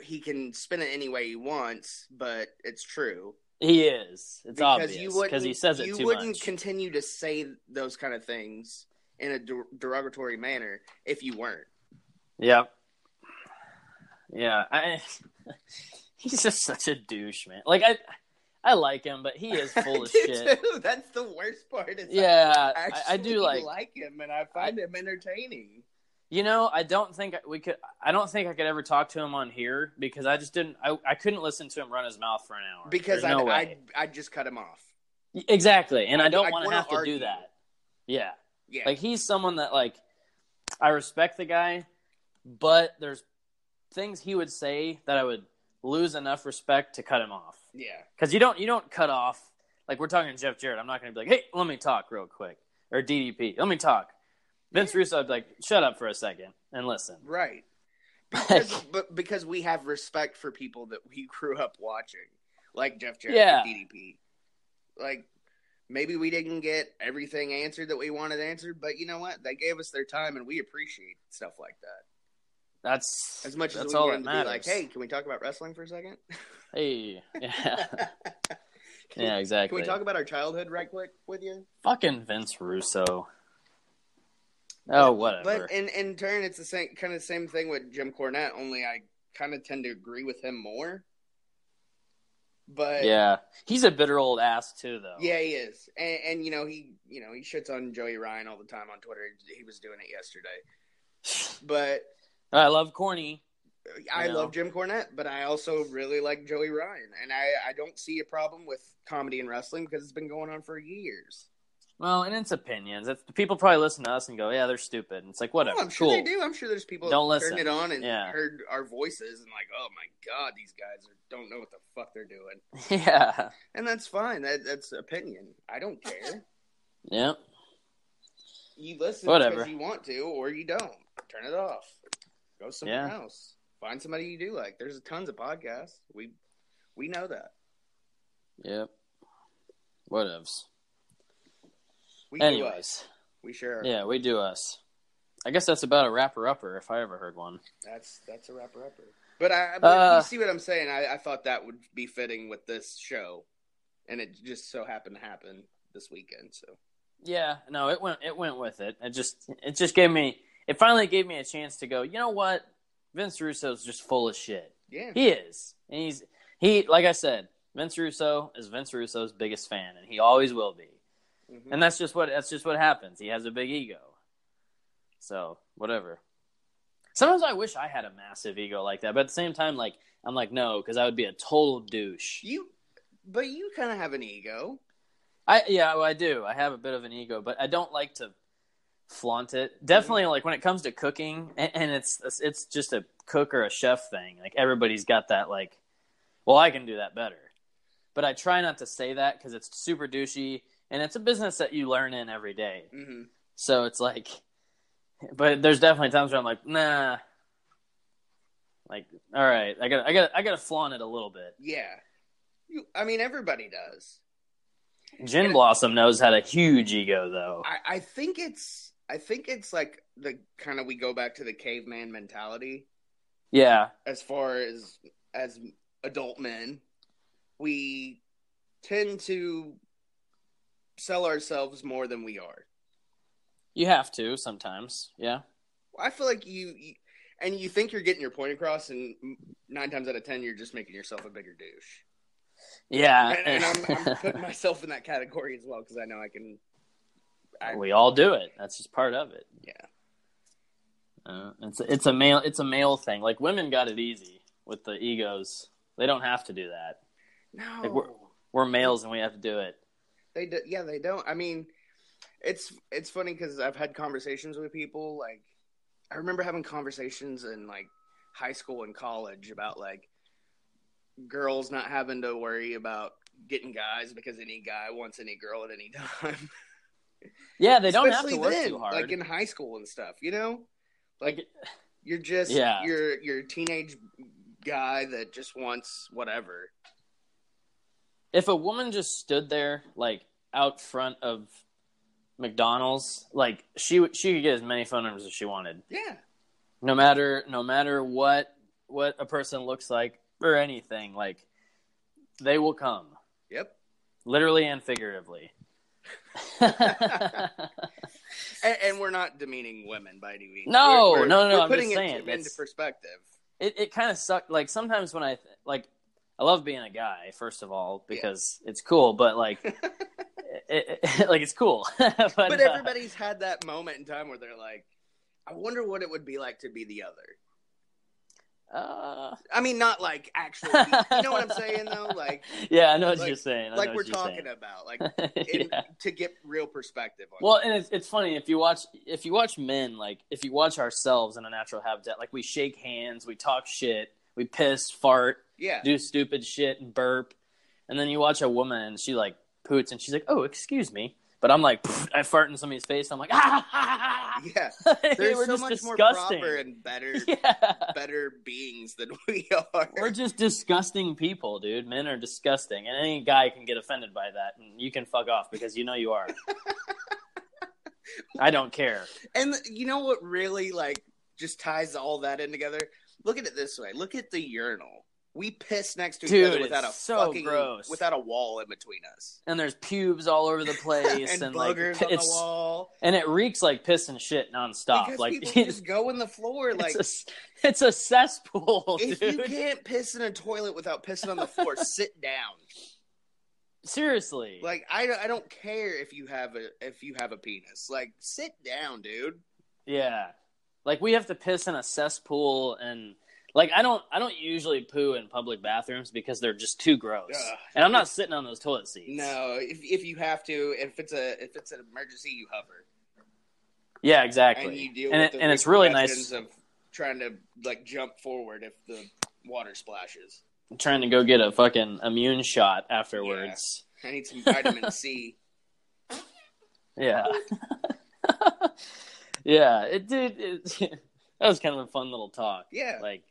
he can spin it any way he wants, but it's true He is. It's because obvious because he says it you wouldn't much. continue to say those kind of things in a der- derogatory manner if you weren't. Yeah. Yeah, I, [LAUGHS] he's just such a douche, man. Like I, I like him, but he is [LAUGHS] full of shit. too. [LAUGHS] That's the worst part. Is Yeah, I, I, I do like. like him, and I find him entertaining. You know, I don't think we could. I don't think I could ever talk to him on here because I just didn't. I, I couldn't listen to him run his mouth for an hour Because I, no I. I just cut him off. exactly, and I, I- don't want to have to argue. do that. Yeah, Yeah, like he's someone that like I respect the guy, but there's things he would say that I would lose enough respect to cut him off. Yeah. Because you don't you don't cut off like we're talking to Jeff Jarrett. I'm not going to be like, hey, let me talk real quick, or DDP, let me talk. Vince Russo, I'd be like, shut up for a second and listen. Right. [LAUGHS] Because, but because we have respect for people that we grew up watching, like Jeff Jarrett Yeah. and DDP. Like maybe we didn't get everything answered that we wanted answered, but you know what? They gave us their time, and we appreciate stuff like that. That's As much as that's we all that matters. like, hey, can we talk about wrestling for a second? [LAUGHS] hey, yeah, yeah, [LAUGHS] exactly. Can we talk about our childhood right quick with you? fucking Vince Russo? Oh, whatever. But in in turn, it's the same kind of same thing with Jim Cornette. Only I kind of tend to agree with him more. But yeah, he's a bitter old ass too, though. yeah, he is, and, and you know he you know he shits on Joey Ryan all the time on Twitter. He was doing it yesterday, [LAUGHS] but I love corny. I You know. love Jim Cornette, but I also really like Joey Ryan, and I I don't see a problem with comedy and wrestling because it's been going on for years. Well, and it's opinions. It's, people probably listen to us and go, "Yeah, they're stupid." And it's like, whatever. Oh, I'm sure cool. they do. I'm sure there's people Don't that listen. turned it on and Yeah. heard our voices and like, oh my god, these guys are, don't know what the fuck they're doing, [LAUGHS] yeah, and that's fine. That that's opinion. I don't care. [LAUGHS] yeah. You listen Whatever. because you want to, or you don't. Turn it off. Go somewhere Yeah. else. Find somebody you do like. There's tons of podcasts. We we know that. Yep. Whatevs. We do us. Anyways, We sure. yeah, we do us. I guess that's about a wrapper upper if I ever heard one. That's that's a wrapper upper. But I but Uh, you see what I'm saying. I, I thought that would be fitting with this show, and it just so happened to happen this weekend. So Yeah, no, it went it went with it. It just it just gave me it finally gave me a chance to go, you know what? Vince Russo's just full of shit. yeah, He is. And he's he like I said, Vince Russo is Vince Russo's biggest fan and he always will be. Mhm. And that's just what that's just what happens. He has a big ego. So, whatever. Sometimes I wish I had a massive ego like that, but at the same time like I'm like no, cuz I would be a total douche. you. But you kind of have an ego. I yeah, well, I do. I have a bit of an ego, but I don't like to flaunt it. Definitely, like when it comes to cooking, and, and it's it's just a cook or a chef thing. Like everybody's got that. Like, well, I can do that better. But I try not to say that because it's super douchey, and it's a business that you learn in every day. hmm So it's like, but there's definitely times where I'm like, nah. Like, all right, I got, I got, I got to flaunt it a little bit. Yeah. You, I mean, everybody does. Gin Blossom knows had a huge ego, though. I, I think it's. I think it's like the kind of we go back to the caveman mentality Yeah, as far as as adult men. We tend to sell ourselves more than we are. you have to sometimes. Yeah. I feel like you, you and you think you're getting your point across, and nine times out of ten, you're just making yourself a bigger douche. Yeah, And, and I'm, I'm [LAUGHS] putting myself in that category as well because I know I can. I, we all do it. That's just part of it. yeah, Uh, it's it's a male it's a male thing. Like women got it easy with the egos. They don't have to do that. no, Like, we're- We're males and we have to do it. they do, yeah they don't. I mean, it's it's funny because I've had conversations with people. Like, I remember having conversations in like high school and college about like girls not having to worry about getting guys because any guy wants any girl at any [LAUGHS] time. Yeah, they don't have Especially to work then, too hard. like in high school and stuff. You know, like you're just Yeah. you're you're a teenage guy that just wants whatever. if a woman just stood there like out front of McDonald's, like she would- she could get as many phone numbers as she wanted. Yeah, No matter no matter what what a person looks like or anything, like they will come. yep. Literally and figuratively. And, and we're not demeaning women by any means. No, We're- we're- no, no, no, I'm just it saying, into perspective. it it kind of sucked. Like sometimes when I like, I love being a guy. First of all, because it's cool, but like, [LAUGHS] it, it- [LAUGHS] like it's cool. [LAUGHS] but But uh, everybody's had that moment in time where they're like, I wonder what it would be like to be the other. Uh, I mean, not like actual. [LAUGHS] you know what I'm saying though? Like, yeah, I know what like- you're saying. I like we're talking saying. about, like [LAUGHS] in, yeah. to get real perspective. on Well, it. and it's it's funny if you watch if you watch men like if you watch ourselves in a natural habitat, like we shake hands, we talk shit, we piss, fart, Yeah. do stupid shit and burp, and then you watch a woman and she like poots and she's like, "Oh, excuse me," but I'm like, I fart in somebody's face. I'm like, [LAUGHS] ah, Yeah. [LAUGHS] Hey, There's we're so much disgusting. more proper and better [LAUGHS] yeah. better beings than we are. We're just disgusting people, dude. Men are disgusting, and any guy can get offended by that, and you can fuck off because you know you are. I don't care. And you know what really like just ties all that in together? Look at it this way. Look at the urinal. We piss next to each Dude, other without a so fucking gross. without a wall in between us. And there's pubes all over the [LAUGHS] place, and, and, like boogers on the wall. and it reeks like piss and shit nonstop. Because like people [LAUGHS] just go in the floor like it's a it's a cesspool, [LAUGHS] if dude. you can't piss in a toilet without pissing on the floor, sit down. Seriously, Like I, I don't care if you have a if you have a penis. Like sit down, dude. yeah, like we have to piss in a cesspool, and like I don't I don't usually poo in public bathrooms because they're just too gross, and I'm not sitting on those toilet seats. No, if if you have to, if it's a if it's an emergency, you hover Yeah, exactly. and you deal and with it, the and it's really nice of trying to like jump forward if the water splashes. I'm trying to go get a fucking immune shot afterwards. I need some vitamin C. [LAUGHS] Yeah. [LAUGHS] Yeah, it did. It, [LAUGHS] that was kind of a fun little talk. Yeah. Like,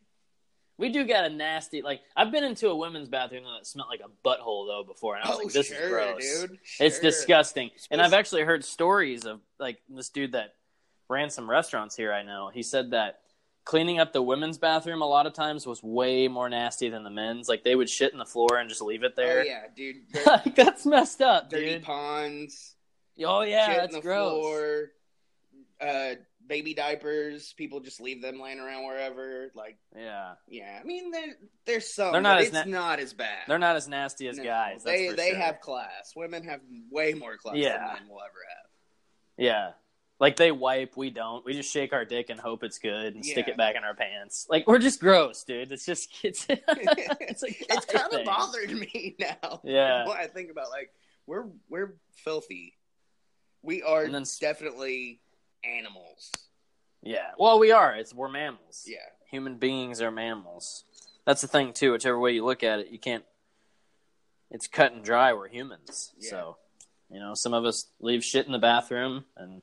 we do got a nasty. Like, I've been into a women's bathroom that smelled like a butthole though before, and I was Oh, like, "This sure, is gross. dude. It's Sure. disgusting." And I've actually heard stories of like this dude that ran some restaurants here. I know he said that cleaning up the women's bathroom a lot of times was way more nasty than the men's. Like they would shit in the floor and just leave it Oh there. yeah, dude. [LAUGHS] Like that's messed up, dirty dude. ponds. Oh yeah, shit that's gross. floor. Uh, baby diapers. People just leave them laying around wherever. Like, Yeah, yeah. I mean, there, there's some. They're not as it's na- not as bad. they're not as nasty as No, guys. They they sure. have class. Women have way more class Yeah. than men will ever have. Yeah. Like they wipe, we don't. We just shake our dick and hope it's good and stick it back in our pants. Like we're just gross, dude. It's just [LAUGHS] it's it's, [LAUGHS] it's kind of bothered me [LAUGHS] now. Yeah. What I think about like we're we're filthy. We are And then- definitely animals. Yeah. Well, we are. It's we're mammals. Yeah. Human beings are mammals. That's the thing too. Whichever way you look at it, you can't. It's cut and dry. We're humans. Yeah. So, you know, some of us leave shit in the bathroom, and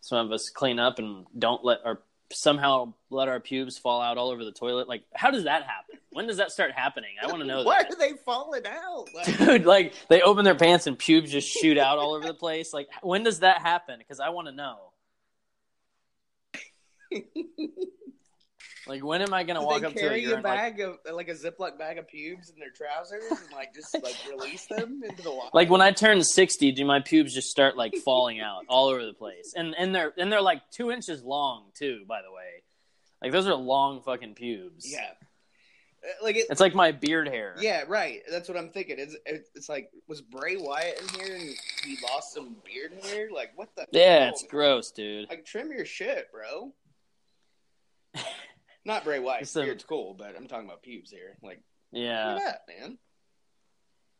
some of us clean up and don't let our somehow let our pubes fall out all over the toilet. Like, how does that happen? When does that start happening? I want to know [LAUGHS] Why that. are they falling out? Like, [LAUGHS] dude like they open their pants and pubes just shoot out all over the place like when does that happen because i want to know like when am i gonna do walk up to a carry a urinal like, bag of like a Ziploc bag of pubes in their trousers and like just like [LAUGHS] release them into the water? like when i turn 60 do my pubes just start like falling out all over the place and and they're and they're like two inches long too by the way like those are long fucking pubes yeah, Uh, like it. it's like my beard hair Yeah, right. That's what I'm thinking. It's it's like was Bray Wyatt in here and he lost some beard hair? Like what the? yeah hell? it's gross dude Like trim your shit, bro. Not Bray Wyatt's It's beard's cool, but I'm talking about pubes here. Like yeah look at that, man.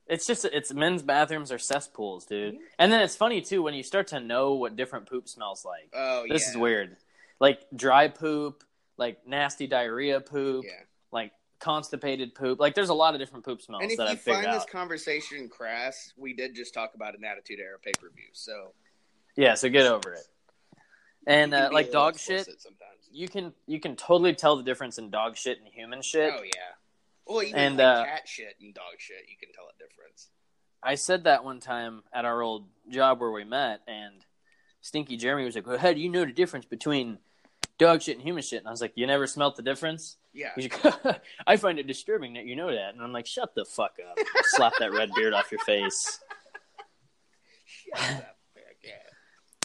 It's just it's men's bathrooms are cesspools, dude. And then it's funny too when you start to know what different poop smells like. Oh, this yeah. is weird. Like dry poop, like nasty diarrhea poop, Yeah. like constipated poop. Like there's a lot of different poop smells And if that you I've figured find this out. conversation crass, we did just talk about an Attitude Era pay per view, so yeah, so get over it. And uh, like dog shit, Sometimes. You can you can totally tell the difference in dog shit and human shit. Oh yeah. Well, even And, like uh, cat shit and dog shit, you can tell a difference. I said that one time at our old job where we met, and Stinky Jeremy was like, "Well, how do you know the difference between dog shit and human shit?" And I was like, "You never smelt the difference." Yeah. Like, [LAUGHS] "I find it disturbing that you know that," and I'm like, "Shut the fuck up! Slap that red beard off your face. [LAUGHS] Shut up.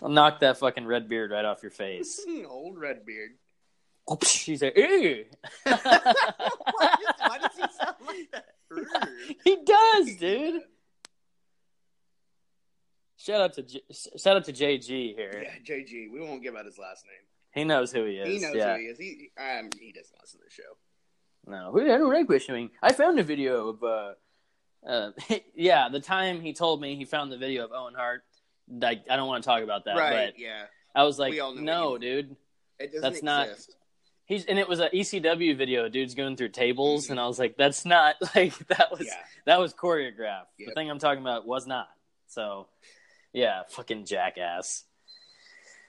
I'll knock that fucking red beard right off your face." Old red beard. He's like, "Ew." why, does, [LAUGHS] why does he sound like that? [LAUGHS] he does, dude. Shout out to J- shout out to JG here. Yeah, JG. We won't give out his last name. He knows who he is. He knows yeah. who he is. He um, he doesn't listen to the show. No, I don't like wrestling. I found a video of, uh, uh, [LAUGHS] yeah, the time he told me he found the video of Owen Hart. Like, I don't want to talk about that, right? but Yeah. I was like, We all know no, dude, It doesn't That's not- He's and it was an ECW video. Dude's going through tables, and I was like, "That's not [LAUGHS] like that was Yeah. that was choreographed." The thing I'm talking about was not. So, yeah, fucking jackass.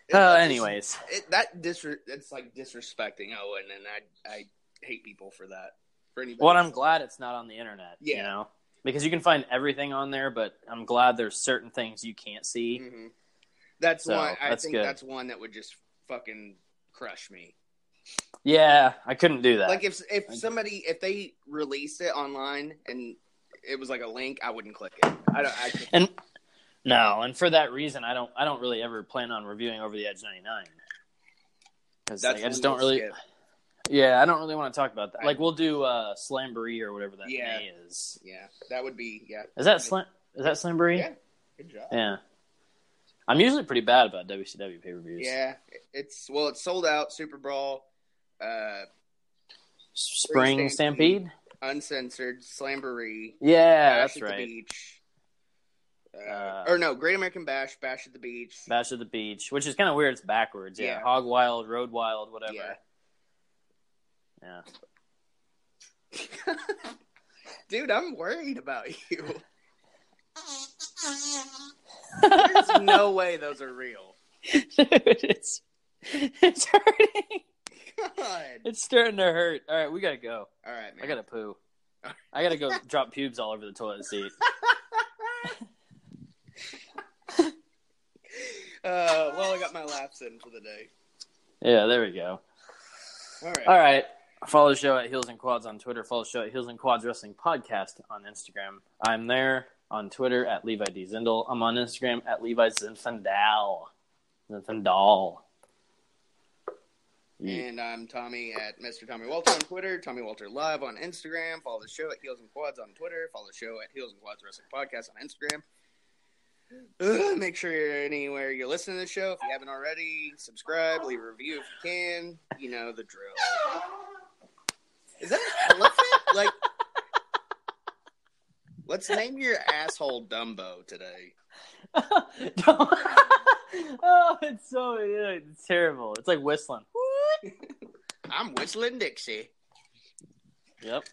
It- Uh, anyways, it, that disre- it's like disrespecting Owen, and I I hate people for that. For anybody, well, I'm glad it's not on the internet. You Yeah. know, because you can find everything on there, but I'm glad there's certain things you can't see. Mhm. That's So, one. I that's think good. that's one that would just fucking crush me. Yeah, I couldn't do that. Like if if somebody if they released it online and it was like a link, I wouldn't click it. I don't. I, and no, and for that reason, I don't. I don't really ever plan on reviewing Over the Edge '99 because like, I just don't really. skip. Yeah, I don't really want to talk about that. Like we'll do uh Slamboree or whatever that Yeah. May is. yeah, that would be yeah. Is that Slam? Is that Slamboree? Yeah, good job. Yeah. I'm usually pretty bad about WCW pay per views. Yeah, it's well, it's sold out. Super Brawl, uh, Spring Free Stampede. uncensored, Slamboree, Yeah, Bash that's at the right. Beach, uh, Uh, or no, Great American Bash, Bash at the Beach. Bash at the Beach, which is kind of weird. It's backwards. Yeah. Yeah. Hog Wild, Road Wild, whatever. Yeah. Yeah. Dude, I'm worried about you. There's [LAUGHS] no way those are real. [LAUGHS] Dude, it's it's hurting. God. It's starting to hurt. All right, we gotta go. All right, man. I gotta poo. I gotta go [LAUGHS] drop pubes all over the toilet seat. Uh, well, I got my laps in for the day. Yeah, there we go. All right. All right. Follow the show at Heels and Quads on Twitter. Follow the show at Heels and Quads Wrestling Podcast on Instagram. I'm there on Twitter at Levi D Zindel. I'm on Instagram at Levi Zinfandel. Zinfandel. And I'm Tommy at Mr. Tommy Walter on Twitter, Tommy Walter Live on Instagram. Follow the show at Heels and Quads on Twitter. Follow the show at Heels and Quads Wrestling Podcast on Instagram. Ugh, make sure you're anywhere you're listening to the show. If you haven't already, subscribe, leave a review if you can. You know the drill. Is that an elephant? like, let's name your asshole Dumbo today. [LAUGHS] Oh, it's so it's terrible. It's like whistling. [LAUGHS] I'm whistling Dixie. Yep.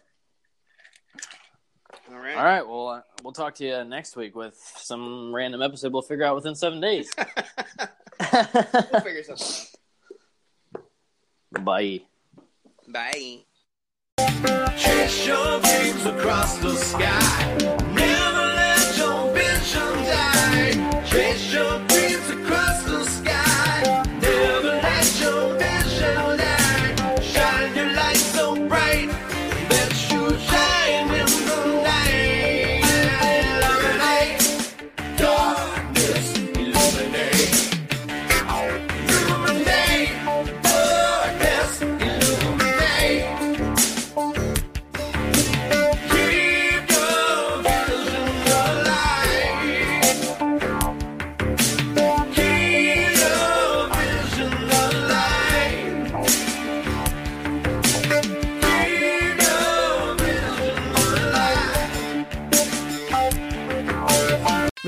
All right. All right. Well, uh, we'll talk to you next week with some random episode we'll figure out within seven days. [LAUGHS] we'll figure something out. Bye. Bye. Chase your dreams across the sky. Never let your vision die. Chase your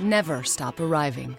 Never stop arriving.